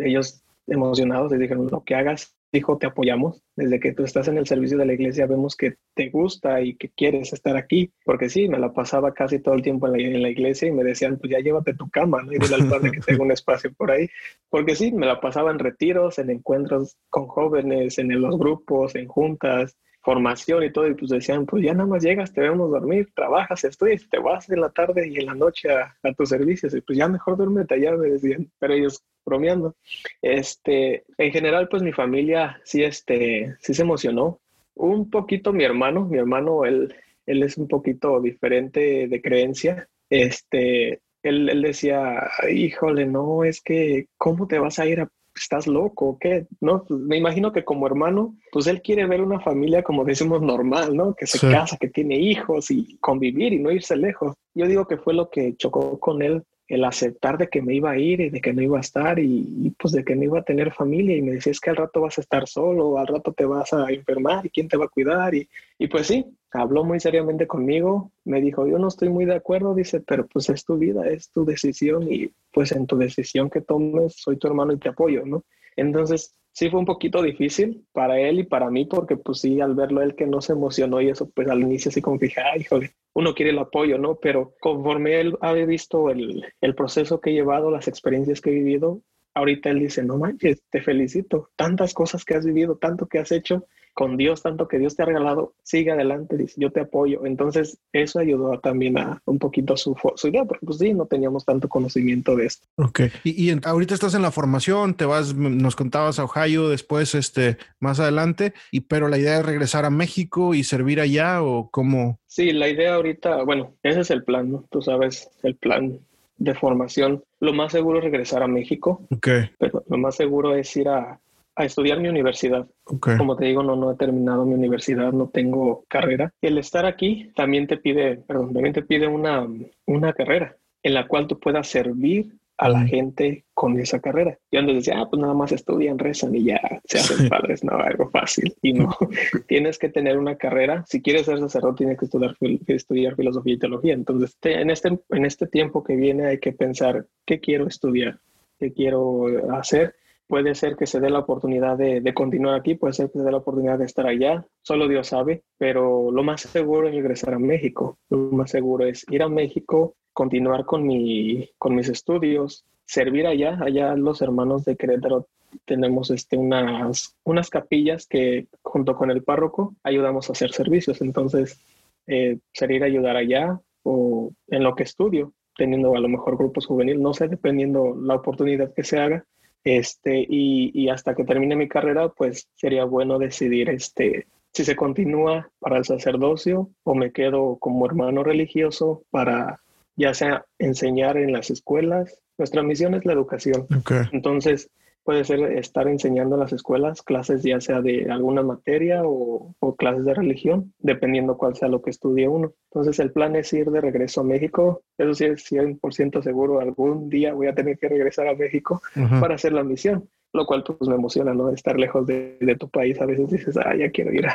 ellos emocionados, les dijeron, lo que hagas dijo, te apoyamos. Desde que tú estás en el servicio de la iglesia vemos que te gusta y que quieres estar aquí. Porque sí, me la pasaba casi todo el tiempo en la, iglesia y me decían, pues ya llévate tu cama, ¿no? Y dile al padre que tengo un espacio por ahí. Porque sí, me la pasaba en retiros, en encuentros con jóvenes, en los grupos, en juntas formación y todo, y pues decían, pues ya nada más llegas, te vemos dormir, trabajas, estudias, te vas en la tarde y en la noche a, a tus servicios, y pues ya mejor duérmete allá, me decían, pero ellos bromeando. Este, en general, pues mi familia sí, este, sí se emocionó. Un poquito mi hermano, mi hermano, él, él es un poquito diferente de creencia. Este, él, él decía, híjole, no, es que, ¿cómo te vas a ir a estás loco, ¿qué? No, pues, me imagino que como hermano, pues él quiere ver una familia como decimos normal, ¿no? Que se casa, que tiene hijos y convivir y no irse lejos. Yo digo que fue lo que chocó con él el aceptar de que me iba a ir y de que no iba a estar y, pues de que no iba a tener familia y me decía es que al rato vas a estar solo, al rato te vas a enfermar y quién te va a cuidar y, y pues sí, habló muy seriamente conmigo, me dijo yo no estoy muy de acuerdo, dice, pero pues es tu vida, es tu decisión y pues en tu decisión que tomes soy tu hermano y te apoyo, ¿no? Entonces sí fue un poquito difícil para él y para mí, porque pues sí, al verlo él que no se emocionó y eso, pues al inicio sí como dije, ay, híjole, uno quiere el apoyo, ¿no? Pero conforme él ha visto el, el proceso que he llevado, las experiencias que he vivido, ahorita él dice, no manches, te felicito, tantas cosas que has vivido, tanto que has hecho, con Dios, tanto que Dios te ha regalado, sigue adelante, dice, yo te apoyo. Entonces, eso ayudó también a un poquito su, su idea, porque pues sí, no teníamos tanto conocimiento de esto. Ok. Y, y, ahorita estás en la formación, te vas, nos contabas a Ohio después, este, más adelante, y pero la idea es regresar a México y servir allá o cómo? Sí, la idea ahorita, bueno, ese es el plan, ¿no? Tú sabes, el plan de formación. Lo más seguro es regresar a México. Ok. Pero lo más seguro es ir a, a estudiar mi universidad. Como te digo, no, no he terminado mi universidad, no tengo carrera. El estar aquí también te pide, perdón, también te pide una, una carrera en la cual tú puedas servir a la gente con esa carrera. Y antes decía, ah, pues nada más estudian, rezan y ya se hacen padres, no, algo fácil. Y no, tienes que tener una carrera. Si quieres ser sacerdote, tienes que estudiar, estudiar filosofía y teología. Entonces, en, este, en este tiempo que viene hay que pensar, ¿qué quiero estudiar? ¿Qué quiero hacer? Puede ser que se dé la oportunidad de, continuar aquí, puede ser que se dé la oportunidad de estar allá, solo Dios sabe, pero lo más seguro es regresar a México, lo más seguro es ir a México, continuar con, mi, con mis estudios, servir allá, allá los hermanos de Querétaro tenemos este, unas, unas capillas que junto con el párroco ayudamos a hacer servicios, entonces eh, sería ayudar allá o en lo que estudio, teniendo a lo mejor grupos juveniles, no sé, dependiendo la oportunidad que se haga, este, y, hasta que termine mi carrera, pues sería bueno decidir este, si se continúa para el sacerdocio o me quedo como hermano religioso para ya sea enseñar en las escuelas. Nuestra misión es la educación. Entonces, puede ser estar enseñando en las escuelas clases ya sea de alguna materia o, clases de religión, dependiendo cuál sea lo que estudie uno. Entonces el plan es ir de regreso a México. Eso sí es 100% seguro, algún día voy a tener que regresar a México para hacer la misión lo cual pues me emociona, ¿no? Estar lejos de, tu país, a veces dices, ah, ya quiero ir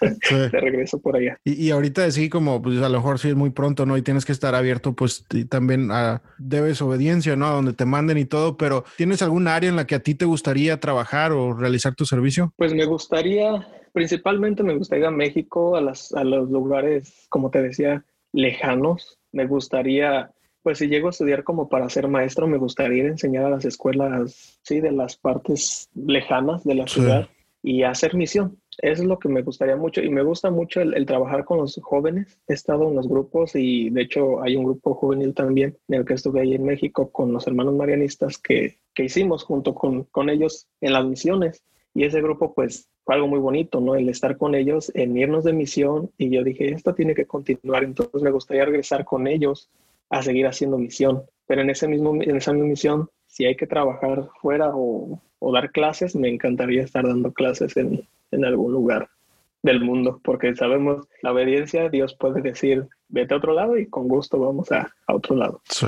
de regreso por allá. Y, y, ahorita sí, como pues a lo mejor sí es muy pronto, ¿no? Y tienes que estar abierto, pues también a, debes obediencia, ¿no? A donde te manden y todo, pero ¿tienes algún área en la que a ti te gustaría trabajar o realizar tu servicio? Pues me gustaría, principalmente me gustaría ir a México, a, las, a los lugares, como te decía, lejanos. Me gustaría pues si llego a estudiar como para ser maestro, me gustaría enseñar a las escuelas, sí, de las partes lejanas de la ciudad y hacer misión. Eso es lo que me gustaría mucho y me gusta mucho el, trabajar con los jóvenes. He estado en los grupos y de hecho hay un grupo juvenil también en el que estuve ahí en México con los hermanos marianistas que, que hicimos junto con, con ellos en las misiones. Y ese grupo pues fue algo muy bonito, ¿no? El estar con ellos, en irnos de misión y yo dije, esto tiene que continuar, entonces me gustaría regresar con ellos a seguir haciendo misión. Pero en, ese mismo, en esa misma misión, si hay que trabajar fuera o, dar clases, me encantaría estar dando clases en, algún lugar del mundo, porque sabemos la obediencia, Dios puede decir, vete a otro lado y con gusto vamos a, otro lado. Sí.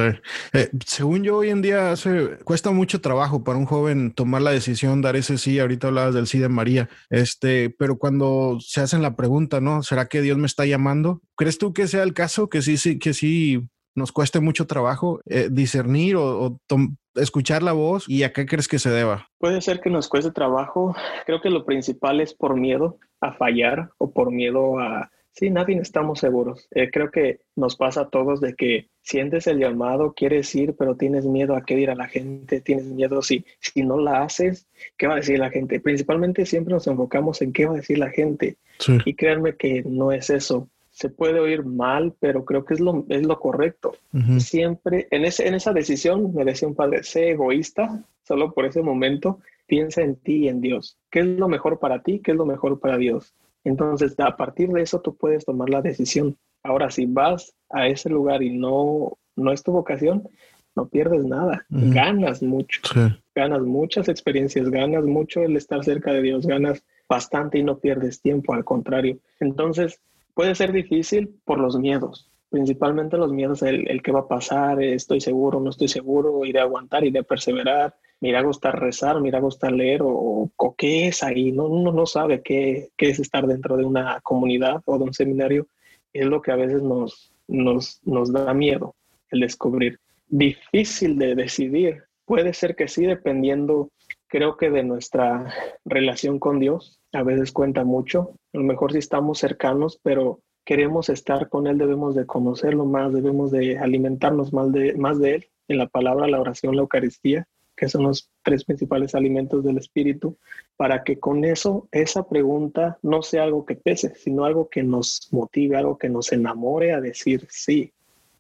Eh, según yo, hoy en día hace, cuesta mucho trabajo para un joven tomar la decisión, dar ese sí. Ahorita hablabas del sí de María, este, pero cuando se hacen la pregunta, ¿no? ¿Será que Dios me está llamando? ¿Crees tú que sea el caso? Que sí, sí, que sí nos cueste mucho trabajo eh, discernir o, escuchar la voz y a qué crees que se deba? Puede ser que nos cueste trabajo. Creo que lo principal es por miedo a fallar o por miedo a... Sí, nadie estamos seguros. Eh, creo que nos pasa a todos de que sientes el llamado, quieres ir, pero tienes miedo a qué dirá la gente, tienes miedo si, si no la haces, qué va a decir la gente. Principalmente siempre nos enfocamos en qué va a decir la gente. Y créanme que no es eso se puede oír mal, pero creo que es lo, es lo correcto. Siempre, en, ese, en esa decisión, me decía un padre, sé egoísta, solo por ese momento, piensa en ti y en Dios. ¿Qué es lo mejor para ti? ¿Qué es lo mejor para Dios? Entonces, a partir de eso, tú puedes tomar la decisión. Ahora, si vas a ese lugar y no, no es tu vocación, no pierdes nada, ganas mucho, ganas muchas experiencias, ganas mucho el estar cerca de Dios, ganas bastante y no pierdes tiempo, al contrario. Entonces, puede ser difícil por los miedos, principalmente los miedos, el, el qué va a pasar, estoy seguro, no estoy seguro, iré a aguantar, iré a perseverar, me irá rezar, me irá leer o, o, qué es ahí, ¿no? uno no sabe qué, qué, es estar dentro de una comunidad o de un seminario, es lo que a veces nos, nos, nos da miedo el descubrir. Difícil de decidir, puede ser que sí, dependiendo, creo que de nuestra relación con Dios, a veces cuenta mucho. A lo mejor si estamos cercanos, pero queremos estar con Él, debemos de conocerlo más, debemos de alimentarnos más de, más de Él en la palabra, la oración, la Eucaristía, que son los tres principales alimentos del Espíritu, para que con eso esa pregunta no sea algo que pese, sino algo que nos motive, algo que nos enamore a decir sí.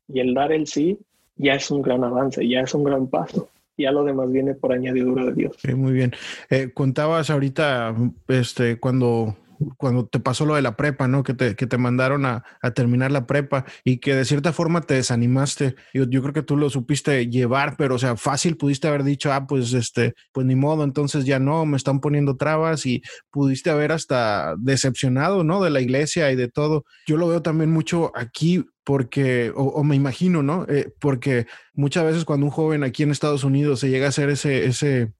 Y el dar el sí ya es un gran avance, ya es un gran paso ya lo demás viene por añadidura de Dios. muy bien. Eh, contabas ahorita, este, cuando cuando te pasó lo de la prepa, ¿no? Que te, que te mandaron a, terminar la prepa y que de cierta forma te desanimaste. Yo, yo, creo que tú lo supiste llevar, pero o sea, fácil pudiste haber dicho, ah, pues este, pues ni modo, entonces ya no, me están poniendo trabas y pudiste haber hasta decepcionado, ¿no? De la iglesia y de todo. Yo lo veo también mucho aquí porque, o, me imagino, ¿no? Eh, porque muchas veces cuando un joven aquí en Estados Unidos se llega a hacer ese, ese,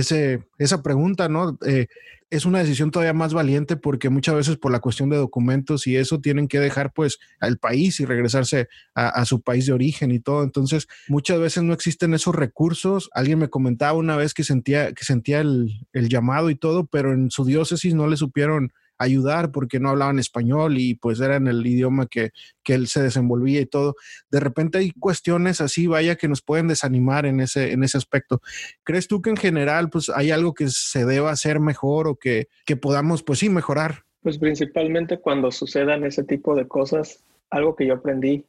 ese, esa pregunta, ¿no? Eh, es una decisión todavía más valiente porque muchas veces por la cuestión de documentos y eso tienen que dejar pues al país y regresarse a, su país de origen y todo. Entonces, muchas veces no existen esos recursos. Alguien me comentaba una vez que sentía, que sentía el, el llamado y todo, pero en su diócesis no le supieron ayudar porque no hablaban español y pues era en el idioma que, que él se desenvolvía y todo. De repente hay cuestiones así, vaya, que nos pueden desanimar en ese, en ese aspecto. ¿Crees tú que en general pues hay algo que se deba hacer mejor o que, que podamos pues sí mejorar? Pues principalmente cuando sucedan ese tipo de cosas, algo que yo aprendí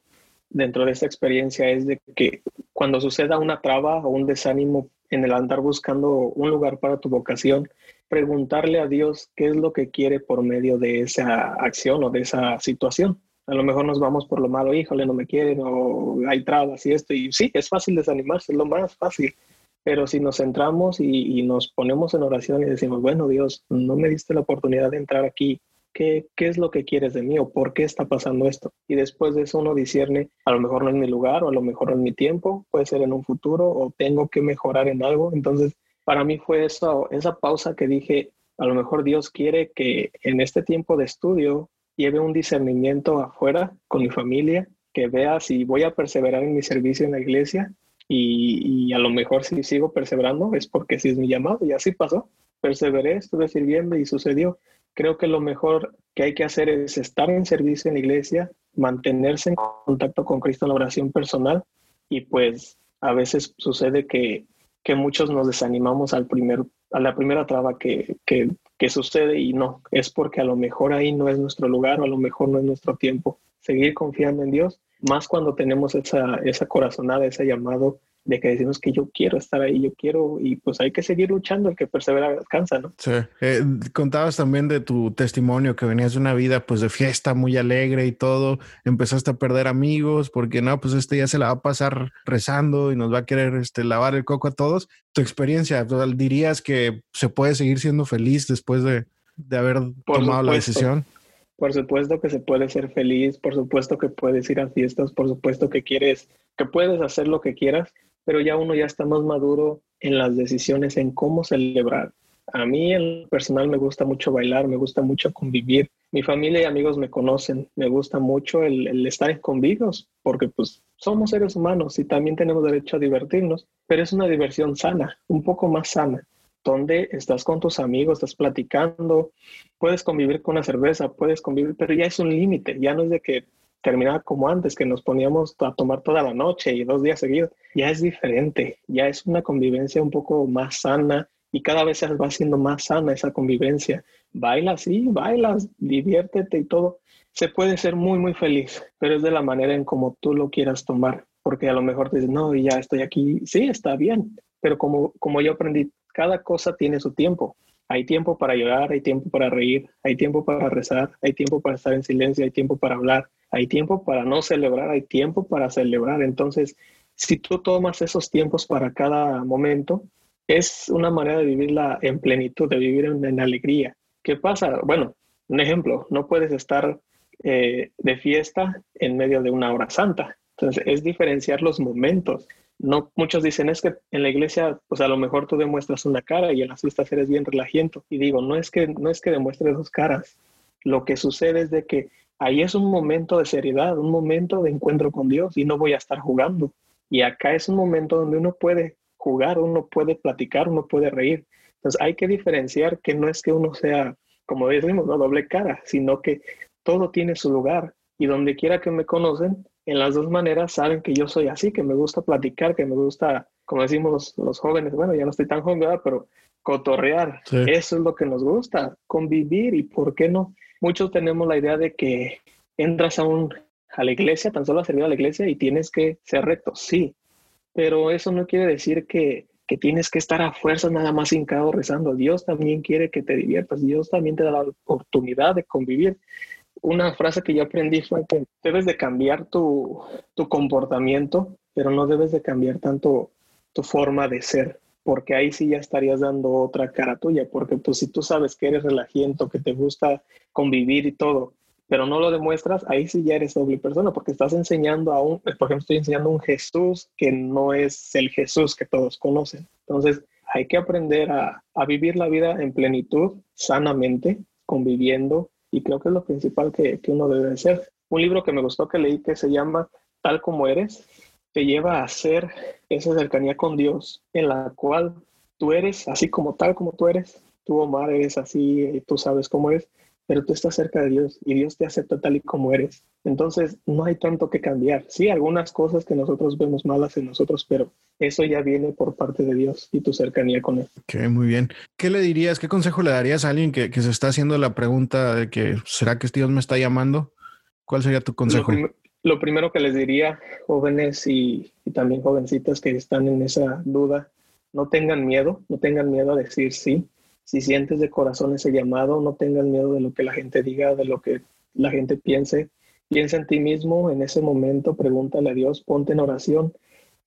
dentro de esta experiencia es de que cuando suceda una traba o un desánimo en el andar buscando un lugar para tu vocación, preguntarle a Dios qué es lo que quiere por medio de esa acción o de esa situación. A lo mejor nos vamos por lo malo, híjole, no me quieren o hay trabas y esto. Y sí, es fácil desanimarse, es lo más fácil. Pero si nos centramos y, nos ponemos en oración y decimos, bueno, Dios, no me diste la oportunidad de entrar aquí, ¿Qué, ¿qué, es lo que quieres de mí o por qué está pasando esto? Y después de eso uno discierne, a lo mejor no es mi lugar o a lo mejor no es mi tiempo, puede ser en un futuro o tengo que mejorar en algo. Entonces, para mí fue esa pausa que dije, a lo mejor Dios quiere que en este tiempo de estudio lleve un discernimiento afuera con mi familia, que vea si voy a perseverar en mi servicio en la iglesia y, a lo mejor si sigo perseverando es porque sí es mi llamado y así pasó. Perseveré, estuve sirviendo y sucedió. Creo que lo mejor que hay que hacer es estar en servicio en la iglesia, mantenerse en contacto con Cristo en la oración personal y pues a veces sucede que, que muchos nos desanimamos al primer a la primera traba que, que, que, sucede y no, es porque a lo mejor ahí no es nuestro lugar o a lo mejor no es nuestro tiempo. Seguir confiando en Dios, más cuando tenemos esa, esa corazonada, ese llamado de que decimos que yo quiero estar ahí, yo quiero, y pues hay que seguir luchando, el que persevera alcanza, ¿no? Sí. Eh, contabas también de tu testimonio, que venías de una vida pues de fiesta muy alegre y todo, empezaste a perder amigos, porque no, pues este ya se la va a pasar rezando y nos va a querer este, lavar el coco a todos. Tu experiencia, ¿dirías que se puede seguir siendo feliz después de, de haber tomado la decisión? Por supuesto que se puede ser feliz, por supuesto que puedes ir a fiestas, por supuesto que quieres, que puedes hacer lo que quieras, pero ya uno ya está más maduro en las decisiones, en cómo celebrar. A mí en personal me gusta mucho bailar, me gusta mucho convivir. Mi familia y amigos me conocen, me gusta mucho el, estar en convivos, porque pues somos seres humanos y también tenemos derecho a divertirnos, pero es una diversión sana, un poco más sana, donde estás con tus amigos, estás platicando, puedes convivir con una cerveza, puedes convivir, pero ya es un límite, ya no es de que terminaba como antes, que nos poníamos a tomar toda la noche y dos días seguidos. Ya es diferente, ya es una convivencia un poco más sana y cada vez va siendo más sana esa convivencia. Baila, sí, bailas, diviértete y todo. Se puede ser muy, muy feliz, pero es de la manera en como tú lo quieras tomar, porque a lo mejor te dices, no, ya estoy aquí, sí, está bien, pero como, como yo aprendí, cada cosa tiene su tiempo. Hay tiempo para llorar, hay tiempo para reír, hay tiempo para rezar, hay tiempo para estar en silencio, hay tiempo para hablar, hay tiempo para no celebrar, hay tiempo para celebrar. Entonces, si tú tomas esos tiempos para cada momento, es una manera de vivirla en plenitud, de vivir en, alegría. ¿Qué pasa? Bueno, un ejemplo, no puedes estar eh, de fiesta en medio de una hora santa. Entonces, es diferenciar los momentos. No, muchos dicen es que en la iglesia, pues a lo mejor tú demuestras una cara y en las fiestas eres bien relajiento. Y digo, no es que no es que demuestres dos caras. Lo que sucede es de que ahí es un momento de seriedad, un momento de encuentro con Dios y no voy a estar jugando. Y acá es un momento donde uno puede jugar, uno puede platicar, uno puede reír. Entonces hay que diferenciar que no es que uno sea, como decimos, no doble cara, sino que todo tiene su lugar. Y donde quiera que me conocen, en las dos maneras saben que yo soy así, que me gusta platicar, que me gusta, como decimos los, jóvenes, bueno, ya no estoy tan joven, pero cotorrear. Eso es lo que nos gusta, convivir y por qué no muchos tenemos la idea de que entras a, un, a la iglesia, tan solo a servir a la iglesia y tienes que ser recto, sí, pero eso no quiere decir que, que tienes que estar a fuerza nada más hincado rezando. Dios también quiere que te diviertas, Dios también te da la oportunidad de convivir. Una frase que yo aprendí fue que debes de cambiar tu, tu comportamiento, pero no debes de cambiar tanto tu forma de ser porque ahí sí ya estarías dando otra cara tuya, porque pues si tú sabes que eres relajiento, que te gusta convivir y todo, pero no lo demuestras, ahí sí ya eres doble persona, porque estás enseñando a un, por ejemplo, estoy enseñando a un Jesús que no es el Jesús que todos conocen. Entonces, hay que aprender a, a vivir la vida en plenitud, sanamente, conviviendo, y creo que es lo principal que, que uno debe hacer. Un libro que me gustó que leí que se llama Tal como eres, te lleva a hacer esa cercanía con Dios en la cual tú eres así como tal como tú eres. Tú, Omar, eres así, y tú sabes cómo eres, pero tú estás cerca de Dios y Dios te acepta tal y como eres. Entonces, no hay tanto que cambiar. Sí, algunas cosas que nosotros vemos malas en nosotros, pero eso ya viene por parte de Dios y tu cercanía con Él. Ok, muy bien. ¿Qué le dirías, qué consejo le darías a alguien que, que se está haciendo la pregunta de que, ¿será que Dios me está llamando? ¿Cuál sería tu consejo? Lo primero que les diría, jóvenes y, también jovencitas que están en esa duda, no tengan miedo, no tengan miedo a decir sí. Si sientes de corazón ese llamado, no tengan miedo de lo que la gente diga, de lo que la gente piense. Piensa en ti mismo en ese momento, pregúntale a Dios, ponte en oración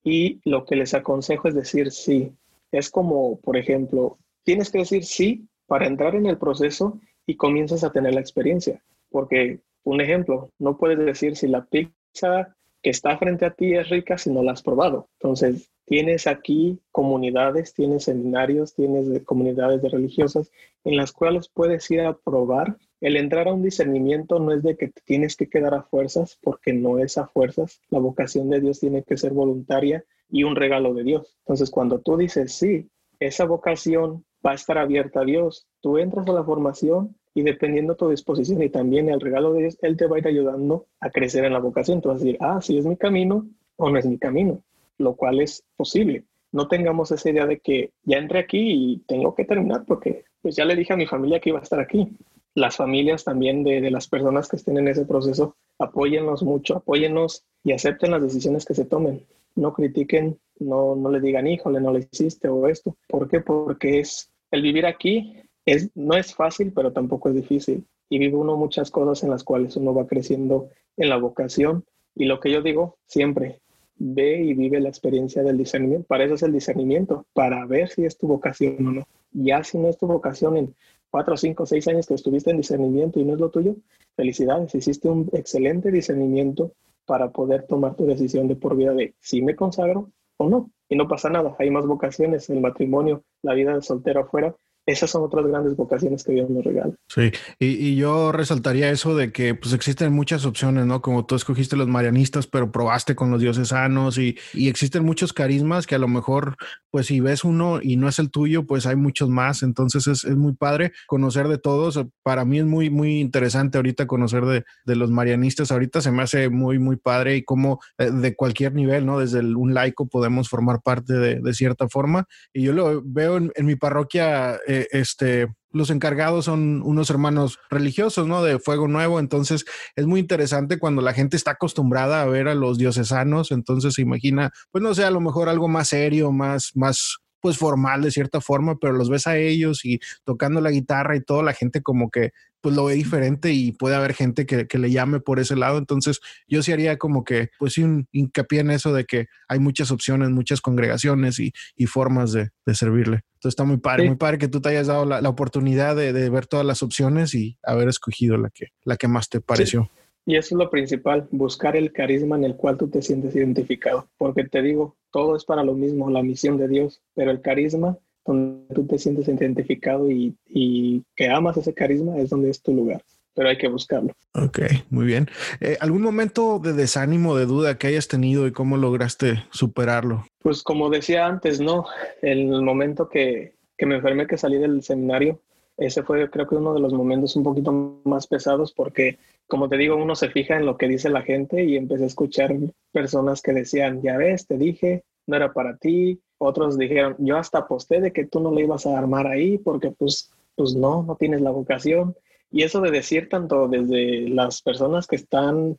y lo que les aconsejo es decir sí. Es como, por ejemplo, tienes que decir sí para entrar en el proceso y comienzas a tener la experiencia. Porque, un ejemplo, no puedes decir si la pizza que está frente a ti es rica si no la has probado. Entonces, tienes aquí comunidades, tienes seminarios, tienes comunidades de religiosas en las cuales puedes ir a probar. El entrar a un discernimiento no es de que tienes que quedar a fuerzas, porque no es a fuerzas. La vocación de Dios tiene que ser voluntaria y un regalo de Dios. Entonces, cuando tú dices sí, esa vocación va a estar abierta a Dios, tú entras a la formación y dependiendo de tu disposición y también el regalo de Dios, Él te va a ir ayudando a crecer en la vocación. Tú vas a decir, ah, si es mi camino o no es mi camino, lo cual es posible. No tengamos esa idea de que ya entré aquí y tengo que terminar porque pues ya le dije a mi familia que iba a estar aquí. Las familias también de, de las personas que estén en ese proceso, apóyennos mucho, apóyennos y acepten las decisiones que se tomen. No critiquen, no, no le digan, híjole, no le hiciste o esto. ¿Por qué? Porque es el vivir aquí es, no es fácil, pero tampoco es difícil. Y vive uno muchas cosas en las cuales uno va creciendo en la vocación. Y lo que yo digo siempre, ve y vive la experiencia del discernimiento. Para eso es el discernimiento, para ver si es tu vocación o no. Ya si no es tu vocación en cuatro, cinco, seis años que estuviste en discernimiento y no es lo tuyo, felicidades, hiciste un excelente discernimiento para poder tomar tu decisión de por vida de si me consagro o no. Y no pasa nada, hay más vocaciones, el matrimonio, la vida de soltero afuera, esas son otras grandes vocaciones que Dios nos regala. Sí, y, yo resaltaría eso de que pues existen muchas opciones, ¿no? Como tú escogiste los marianistas, pero probaste con los dioses sanos y, y, existen muchos carismas que a lo mejor, pues si ves uno y no es el tuyo, pues hay muchos más. Entonces es, es muy padre conocer de todos. Para mí es muy, muy interesante ahorita conocer de, de los marianistas. Ahorita se me hace muy, muy padre y cómo eh, de cualquier nivel, ¿no? Desde un laico podemos formar parte de, de cierta forma. Y yo lo veo en, en mi parroquia eh, este, los encargados son unos hermanos religiosos, ¿no? De Fuego Nuevo. Entonces es muy interesante cuando la gente está acostumbrada a ver a los diocesanos. Entonces se imagina, pues no sé, a lo mejor algo más serio, más, más, pues formal de cierta forma, pero los ves a ellos y tocando la guitarra y toda la gente como que pues lo ve diferente y puede haber gente que, que, le llame por ese lado. Entonces yo sí haría como que, pues un hincapié en eso de que hay muchas opciones, muchas congregaciones y, y formas de, de, servirle. Entonces está muy padre, sí. muy padre que tú te hayas dado la, la oportunidad de, de, ver todas las opciones y haber escogido la que, la que más te pareció. Sí. Y eso es lo principal, buscar el carisma en el cual tú te sientes identificado. Porque te digo, todo es para lo mismo, la misión de Dios, pero el carisma donde tú te sientes identificado y, y, que amas ese carisma es donde es tu lugar, pero hay que buscarlo. Ok, muy bien. Eh, ¿Algún momento de desánimo, de duda que hayas tenido y cómo lograste superarlo? Pues como decía antes, ¿no? El momento que, que me enfermé, que salí del seminario, ese fue creo que uno de los momentos un poquito más pesados porque, como te digo, uno se fija en lo que dice la gente y empecé a escuchar personas que decían, ya ves, te dije, no era para ti, otros dijeron, yo hasta aposté de que tú no le ibas a armar ahí porque pues, pues no, no tienes la vocación. Y eso de decir tanto desde las personas que están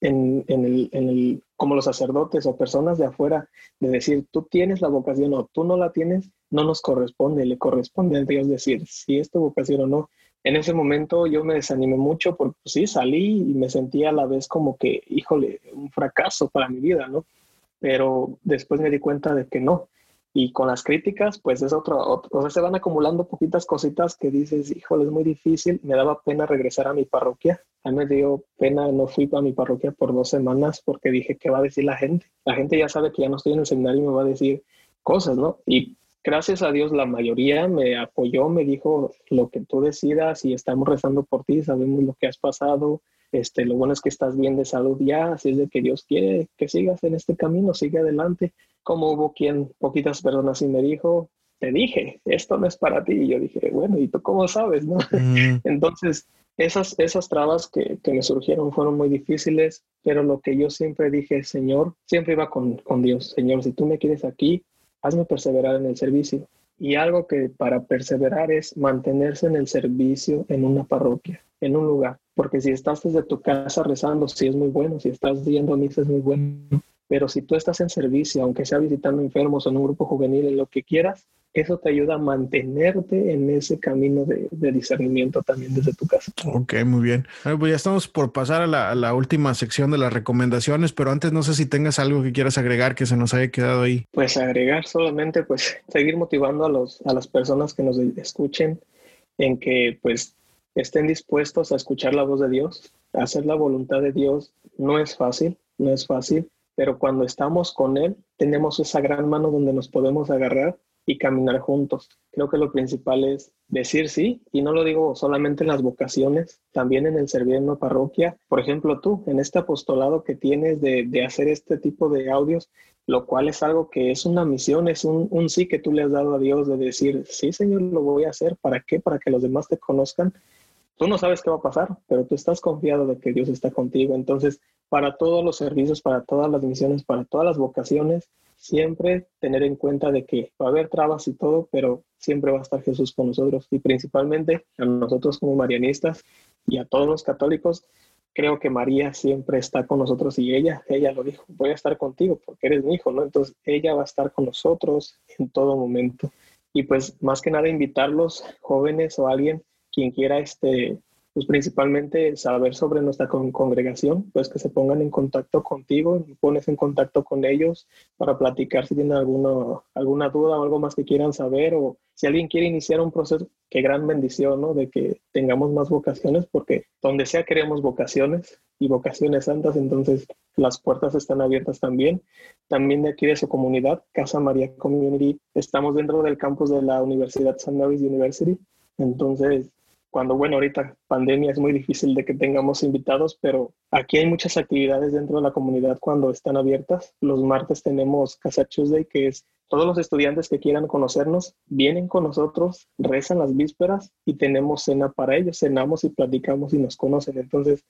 en, en, el, en el, como los sacerdotes o personas de afuera, de decir, tú tienes la vocación o tú no la tienes, no nos corresponde, le corresponde a Dios decir si es tu vocación o no. En ese momento yo me desanimé mucho porque pues, sí, salí y me sentía a la vez como que, híjole, un fracaso para mi vida, ¿no? Pero después me di cuenta de que no, y con las críticas, pues es otro, otro, o sea, se van acumulando poquitas cositas que dices, híjole, es muy difícil, me daba pena regresar a mi parroquia, a mí me dio pena, no fui a mi parroquia por dos semanas porque dije, ¿qué va a decir la gente? La gente ya sabe que ya no estoy en el seminario y me va a decir cosas, ¿no? Y gracias a Dios la mayoría me apoyó, me dijo, lo que tú decidas y estamos rezando por ti, sabemos lo que has pasado, este, lo bueno es que estás bien de salud ya, así es de que Dios quiere que sigas en este camino, sigue adelante. Como hubo quien, poquitas personas sí me dijo, te dije, esto no es para ti. Y yo dije, bueno, ¿y tú cómo sabes? No? Mm. Entonces, esas, esas trabas que, que, me surgieron fueron muy difíciles, pero lo que yo siempre dije, Señor, siempre iba con, con Dios, Señor, si tú me quieres aquí, hazme perseverar en el servicio. Y algo que para perseverar es mantenerse en el servicio en una parroquia, en un lugar. Porque si estás desde tu casa rezando, sí es muy bueno. Si estás yendo a misa, es muy bueno. Pero si tú estás en servicio, aunque sea visitando enfermos o en un grupo juvenil, en lo que quieras, eso te ayuda a mantenerte en ese camino de, discernimiento también desde tu casa. Ok, muy bien. pues ya estamos por pasar a la, a la, última sección de las recomendaciones, pero antes no sé si tengas algo que quieras agregar que se nos haya quedado ahí. Pues agregar solamente, pues seguir motivando a, los, a las personas que nos escuchen en que pues estén dispuestos a escuchar la voz de Dios, hacer la voluntad de Dios. No es fácil, no es fácil, pero cuando estamos con Él, tenemos esa gran mano donde nos podemos agarrar y caminar juntos. Creo que lo principal es decir sí, y no lo digo solamente en las vocaciones, también en el servir en una parroquia. Por ejemplo, tú, en este apostolado que tienes de, de hacer este tipo de audios, lo cual es algo que es una misión, es un, un, sí que tú le has dado a Dios de decir, sí, Señor, lo voy a hacer. ¿Para qué? Para que los demás te conozcan. Tú no sabes qué va a pasar, pero tú estás confiado de que Dios está contigo. Entonces, para todos los servicios, para todas las misiones, para todas las vocaciones, siempre tener en cuenta de que va a haber trabas y todo, pero siempre va a estar Jesús con nosotros y principalmente a nosotros como marianistas y a todos los católicos. Creo que María siempre está con nosotros y ella, ella lo dijo, voy a estar contigo porque eres mi hijo, ¿no? Entonces ella va a estar con nosotros en todo momento. Y pues más que nada invitarlos, jóvenes o alguien, quien quiera este, pues principalmente saber sobre nuestra congregación, pues que se pongan en contacto contigo, pones en contacto con ellos para platicar si tienen alguna, alguna duda o algo más que quieran saber o si alguien quiere iniciar un proceso, qué gran bendición, ¿no? De que tengamos más vocaciones, porque donde sea queremos vocaciones y vocaciones santas, entonces las puertas están abiertas también. También de aquí de su comunidad, Casa María Community, estamos dentro del campus de la Universidad St. Mary's University, entonces cuando, bueno, ahorita pandemia es muy difícil de que tengamos invitados, pero aquí hay muchas actividades dentro de la comunidad cuando están abiertas. Los martes tenemos Casa Tuesday, que es todos los estudiantes que quieran conocernos vienen con nosotros, rezan las vísperas y tenemos cena para ellos. Cenamos y platicamos y nos conocen. Entonces,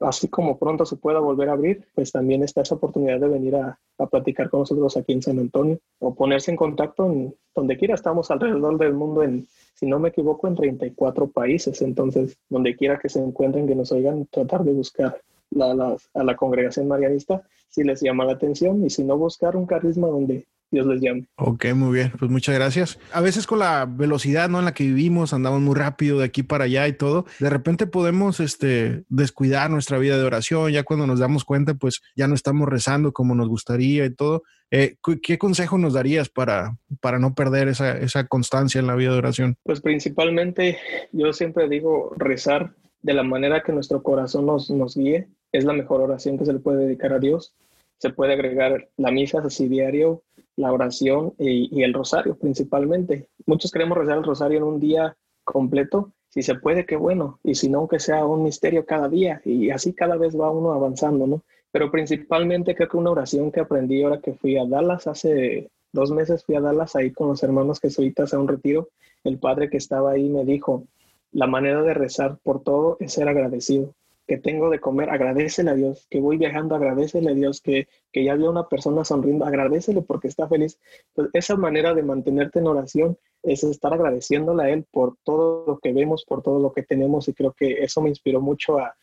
así como pronto se pueda volver a abrir, pues también está esa oportunidad de venir a, a platicar con nosotros aquí en San Antonio o ponerse en contacto en donde quiera. Estamos alrededor del mundo en si no me equivoco, en 34 países. Entonces, donde quiera que se encuentren, que nos oigan, tratar de buscar a la congregación marianista si les llama la atención y si no, buscar un carisma donde Dios les llame. Ok, muy bien. Pues muchas gracias. A veces con la velocidad ¿no? en la que vivimos, andamos muy rápido de aquí para allá y todo, de repente podemos este, descuidar nuestra vida de oración. Ya cuando nos damos cuenta, pues ya no estamos rezando como nos gustaría y todo. Eh, ¿Qué consejo nos darías para, para no perder esa, esa constancia en la vida de oración? Pues principalmente yo siempre digo rezar de la manera que nuestro corazón nos, nos guíe. Es la mejor oración que se le puede dedicar a Dios. Se puede agregar la misa así diario, la oración y, el rosario principalmente. Muchos queremos rezar el rosario en un día completo. Si se puede, qué bueno. Y si no, que sea un misterio cada día. Y así cada vez va uno avanzando, ¿no? Pero principalmente creo que una oración que aprendí ahora que fui a Dallas hace dos meses, fui a Dallas ahí con los hermanos jesuitas a un retiro. El padre que estaba ahí me dijo, la manera de rezar por todo es ser agradecido que tengo de comer, agradecele a Dios, que voy viajando, agradecele a Dios, que, que ya vio una persona sonriendo, agradecele porque está feliz. Pues esa manera de mantenerte en oración es estar agradeciéndole a Él por todo lo que vemos, por todo lo que tenemos y creo que eso me inspiró mucho a,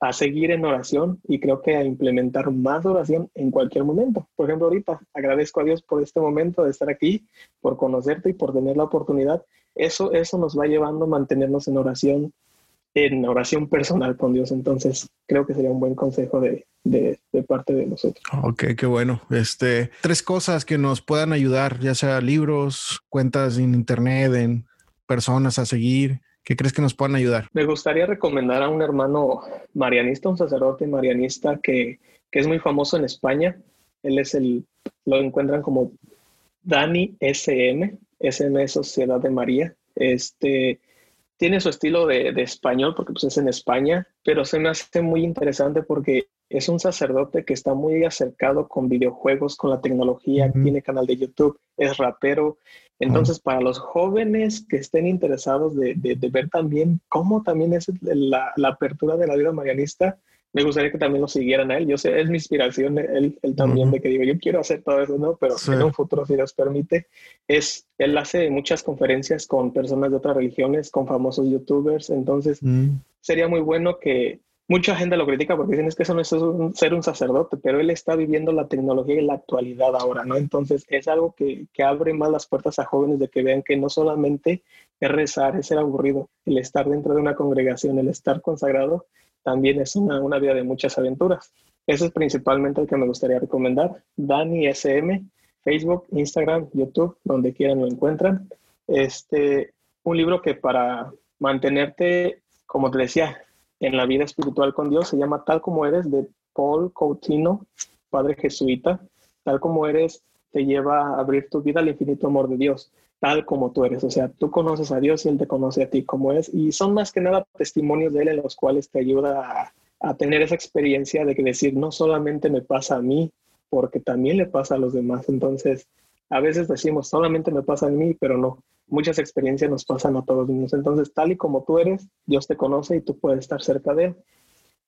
a seguir en oración y creo que a implementar más oración en cualquier momento. Por ejemplo, ahorita agradezco a Dios por este momento de estar aquí, por conocerte y por tener la oportunidad. Eso, eso nos va llevando a mantenernos en oración en oración personal con Dios. Entonces, creo que sería un buen consejo de, de, parte de nosotros. Ok, qué bueno. Este, tres cosas que nos puedan ayudar, ya sea libros, cuentas en internet, en personas a seguir. ¿Qué crees que nos puedan ayudar? Me gustaría recomendar a un hermano marianista, un sacerdote marianista que, que es muy famoso en España. Él es el, lo encuentran como Dani SM, SM Sociedad de María. Este, tiene su estilo de, español porque pues, es en España, pero se me hace muy interesante porque es un sacerdote que está muy acercado con videojuegos, con la tecnología, tiene canal de YouTube, es rapero. Entonces, para los jóvenes que estén interesados de, ver también cómo también es la, la, apertura de la vida marianista, me gustaría que también lo siguieran a él. Yo sé, es mi inspiración, él, él también, de que digo, yo quiero hacer todo eso, ¿no? Pero en un futuro, si Dios permite, es, él hace muchas conferencias con personas de otras religiones, con famosos youtubers, entonces mm. sería muy bueno que mucha gente lo critica porque dicen es que eso no es ser un sacerdote, pero él está viviendo la tecnología y la actualidad ahora, ¿no? Entonces es algo que, que abre más las puertas a jóvenes de que vean que no solamente es rezar, es ser aburrido, el estar dentro de una congregación, el estar consagrado, también es una, una vida de muchas aventuras. Eso es principalmente el que me gustaría recomendar. Dani SM, Facebook, Instagram, YouTube, donde quieran lo encuentran. Este, un libro que para mantenerte, como te decía, en la vida espiritual con Dios se llama Tal como eres de Paul Coutinho, padre jesuita. Tal como eres te lleva a abrir tu vida al infinito amor de Dios, tal como tú eres. O sea, tú conoces a Dios y Él te conoce a ti como es. Y son más que nada testimonios de Él en los cuales te ayuda a, tener esa experiencia de que decir, no solamente me pasa a mí, porque también le pasa a los demás. Entonces, a veces decimos, solamente me pasa a mí, pero no. Muchas experiencias nos pasan a todos mismos. Entonces, tal y como tú eres, Dios te conoce y tú puedes estar cerca de Él.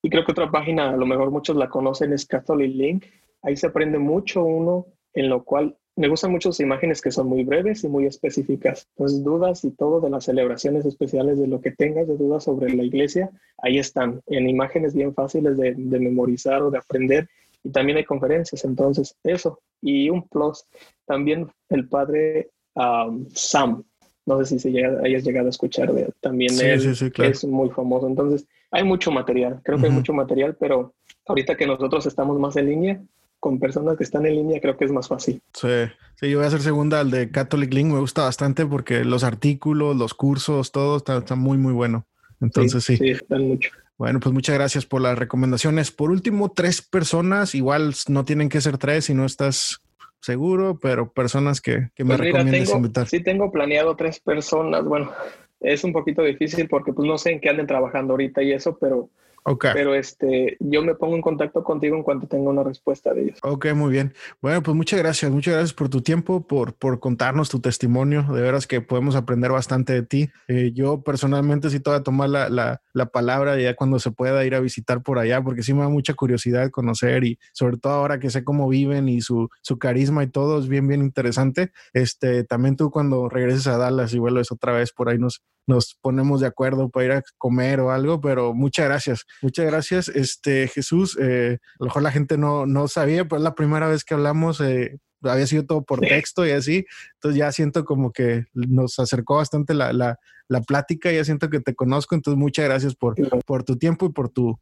Y creo que otra página, a lo mejor muchos la conocen, es Catholic Link. Ahí se aprende mucho uno, en lo cual me gustan mucho sus imágenes que son muy breves y muy específicas. Pues dudas y todo de las celebraciones especiales, de lo que tengas de dudas sobre la iglesia, ahí están, en imágenes bien fáciles de, de memorizar o de aprender y también hay conferencias, entonces eso. Y un plus, también el padre um, Sam, no sé si se llega, hayas llegado a escuchar de también él, es muy famoso, entonces hay mucho material, creo que hay mucho material, pero ahorita que nosotros estamos más en línea, con personas que están en línea creo que es más fácil. Sí, sí, yo voy a hacer segunda al de Catholic Link, me gusta bastante porque los artículos, los cursos, todo está, muy, muy bueno. Entonces sí. Sí, están mucho. Bueno, pues muchas gracias por las recomendaciones. Por último, tres personas, igual no tienen que ser tres si no estás seguro, pero personas que, que me pues recomiendas invitar. Sí, tengo planeado tres personas. Bueno, es un poquito difícil porque pues no sé en qué anden trabajando ahorita y eso, pero pero este, yo me pongo en contacto contigo en cuanto tenga una respuesta de ellos. Ok, muy bien. Bueno, pues muchas gracias. Muchas gracias por tu tiempo, por, por contarnos tu testimonio. De veras que podemos aprender bastante de ti. Eh, yo personalmente sí te voy a tomar la, la, la, palabra ya cuando se pueda ir a visitar por allá, porque sí me da mucha curiosidad conocer y sobre todo ahora que sé cómo viven y su, su carisma y todo es bien, bien interesante. Este, también tú cuando regreses a Dallas y vuelves otra vez por ahí nos, nos ponemos de acuerdo para ir a comer o algo, pero muchas gracias. Muchas gracias. Este, Jesús, eh, a lo mejor la gente no, no sabía, pero es la primera vez que hablamos, eh, había sido todo por texto y así, entonces ya siento como que nos acercó bastante la, la, la plática, ya siento que te conozco, entonces muchas gracias por, por tu tiempo y por tu,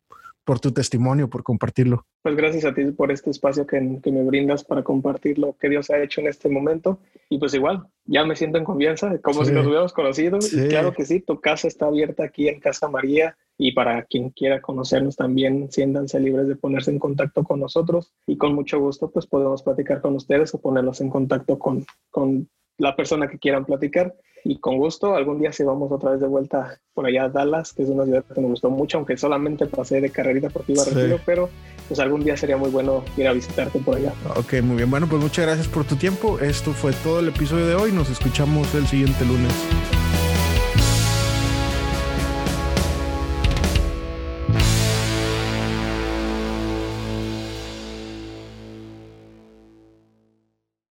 por tu testimonio, por compartirlo. Pues gracias a ti por este espacio que, que, me brindas para compartir lo que Dios ha hecho en este momento. Y pues igual, ya me siento en confianza, como si nos hubiéramos conocido. Y claro que sí, tu casa está abierta aquí en Casa María. Y para quien quiera conocernos también, siéntanse libres de ponerse en contacto con nosotros. Y con mucho gusto, pues podemos platicar con ustedes o ponerlos en contacto con, con la persona que quieran platicar y con gusto algún día si vamos otra vez de vuelta por allá a Dallas, que es una ciudad que me gustó mucho, aunque solamente pasé de carrerita deportiva sí. retiro, pero pues algún día sería muy bueno ir a visitarte por allá. Ok, muy bien. Bueno, pues muchas gracias por tu tiempo. Esto fue todo el episodio de hoy. Nos escuchamos el siguiente lunes.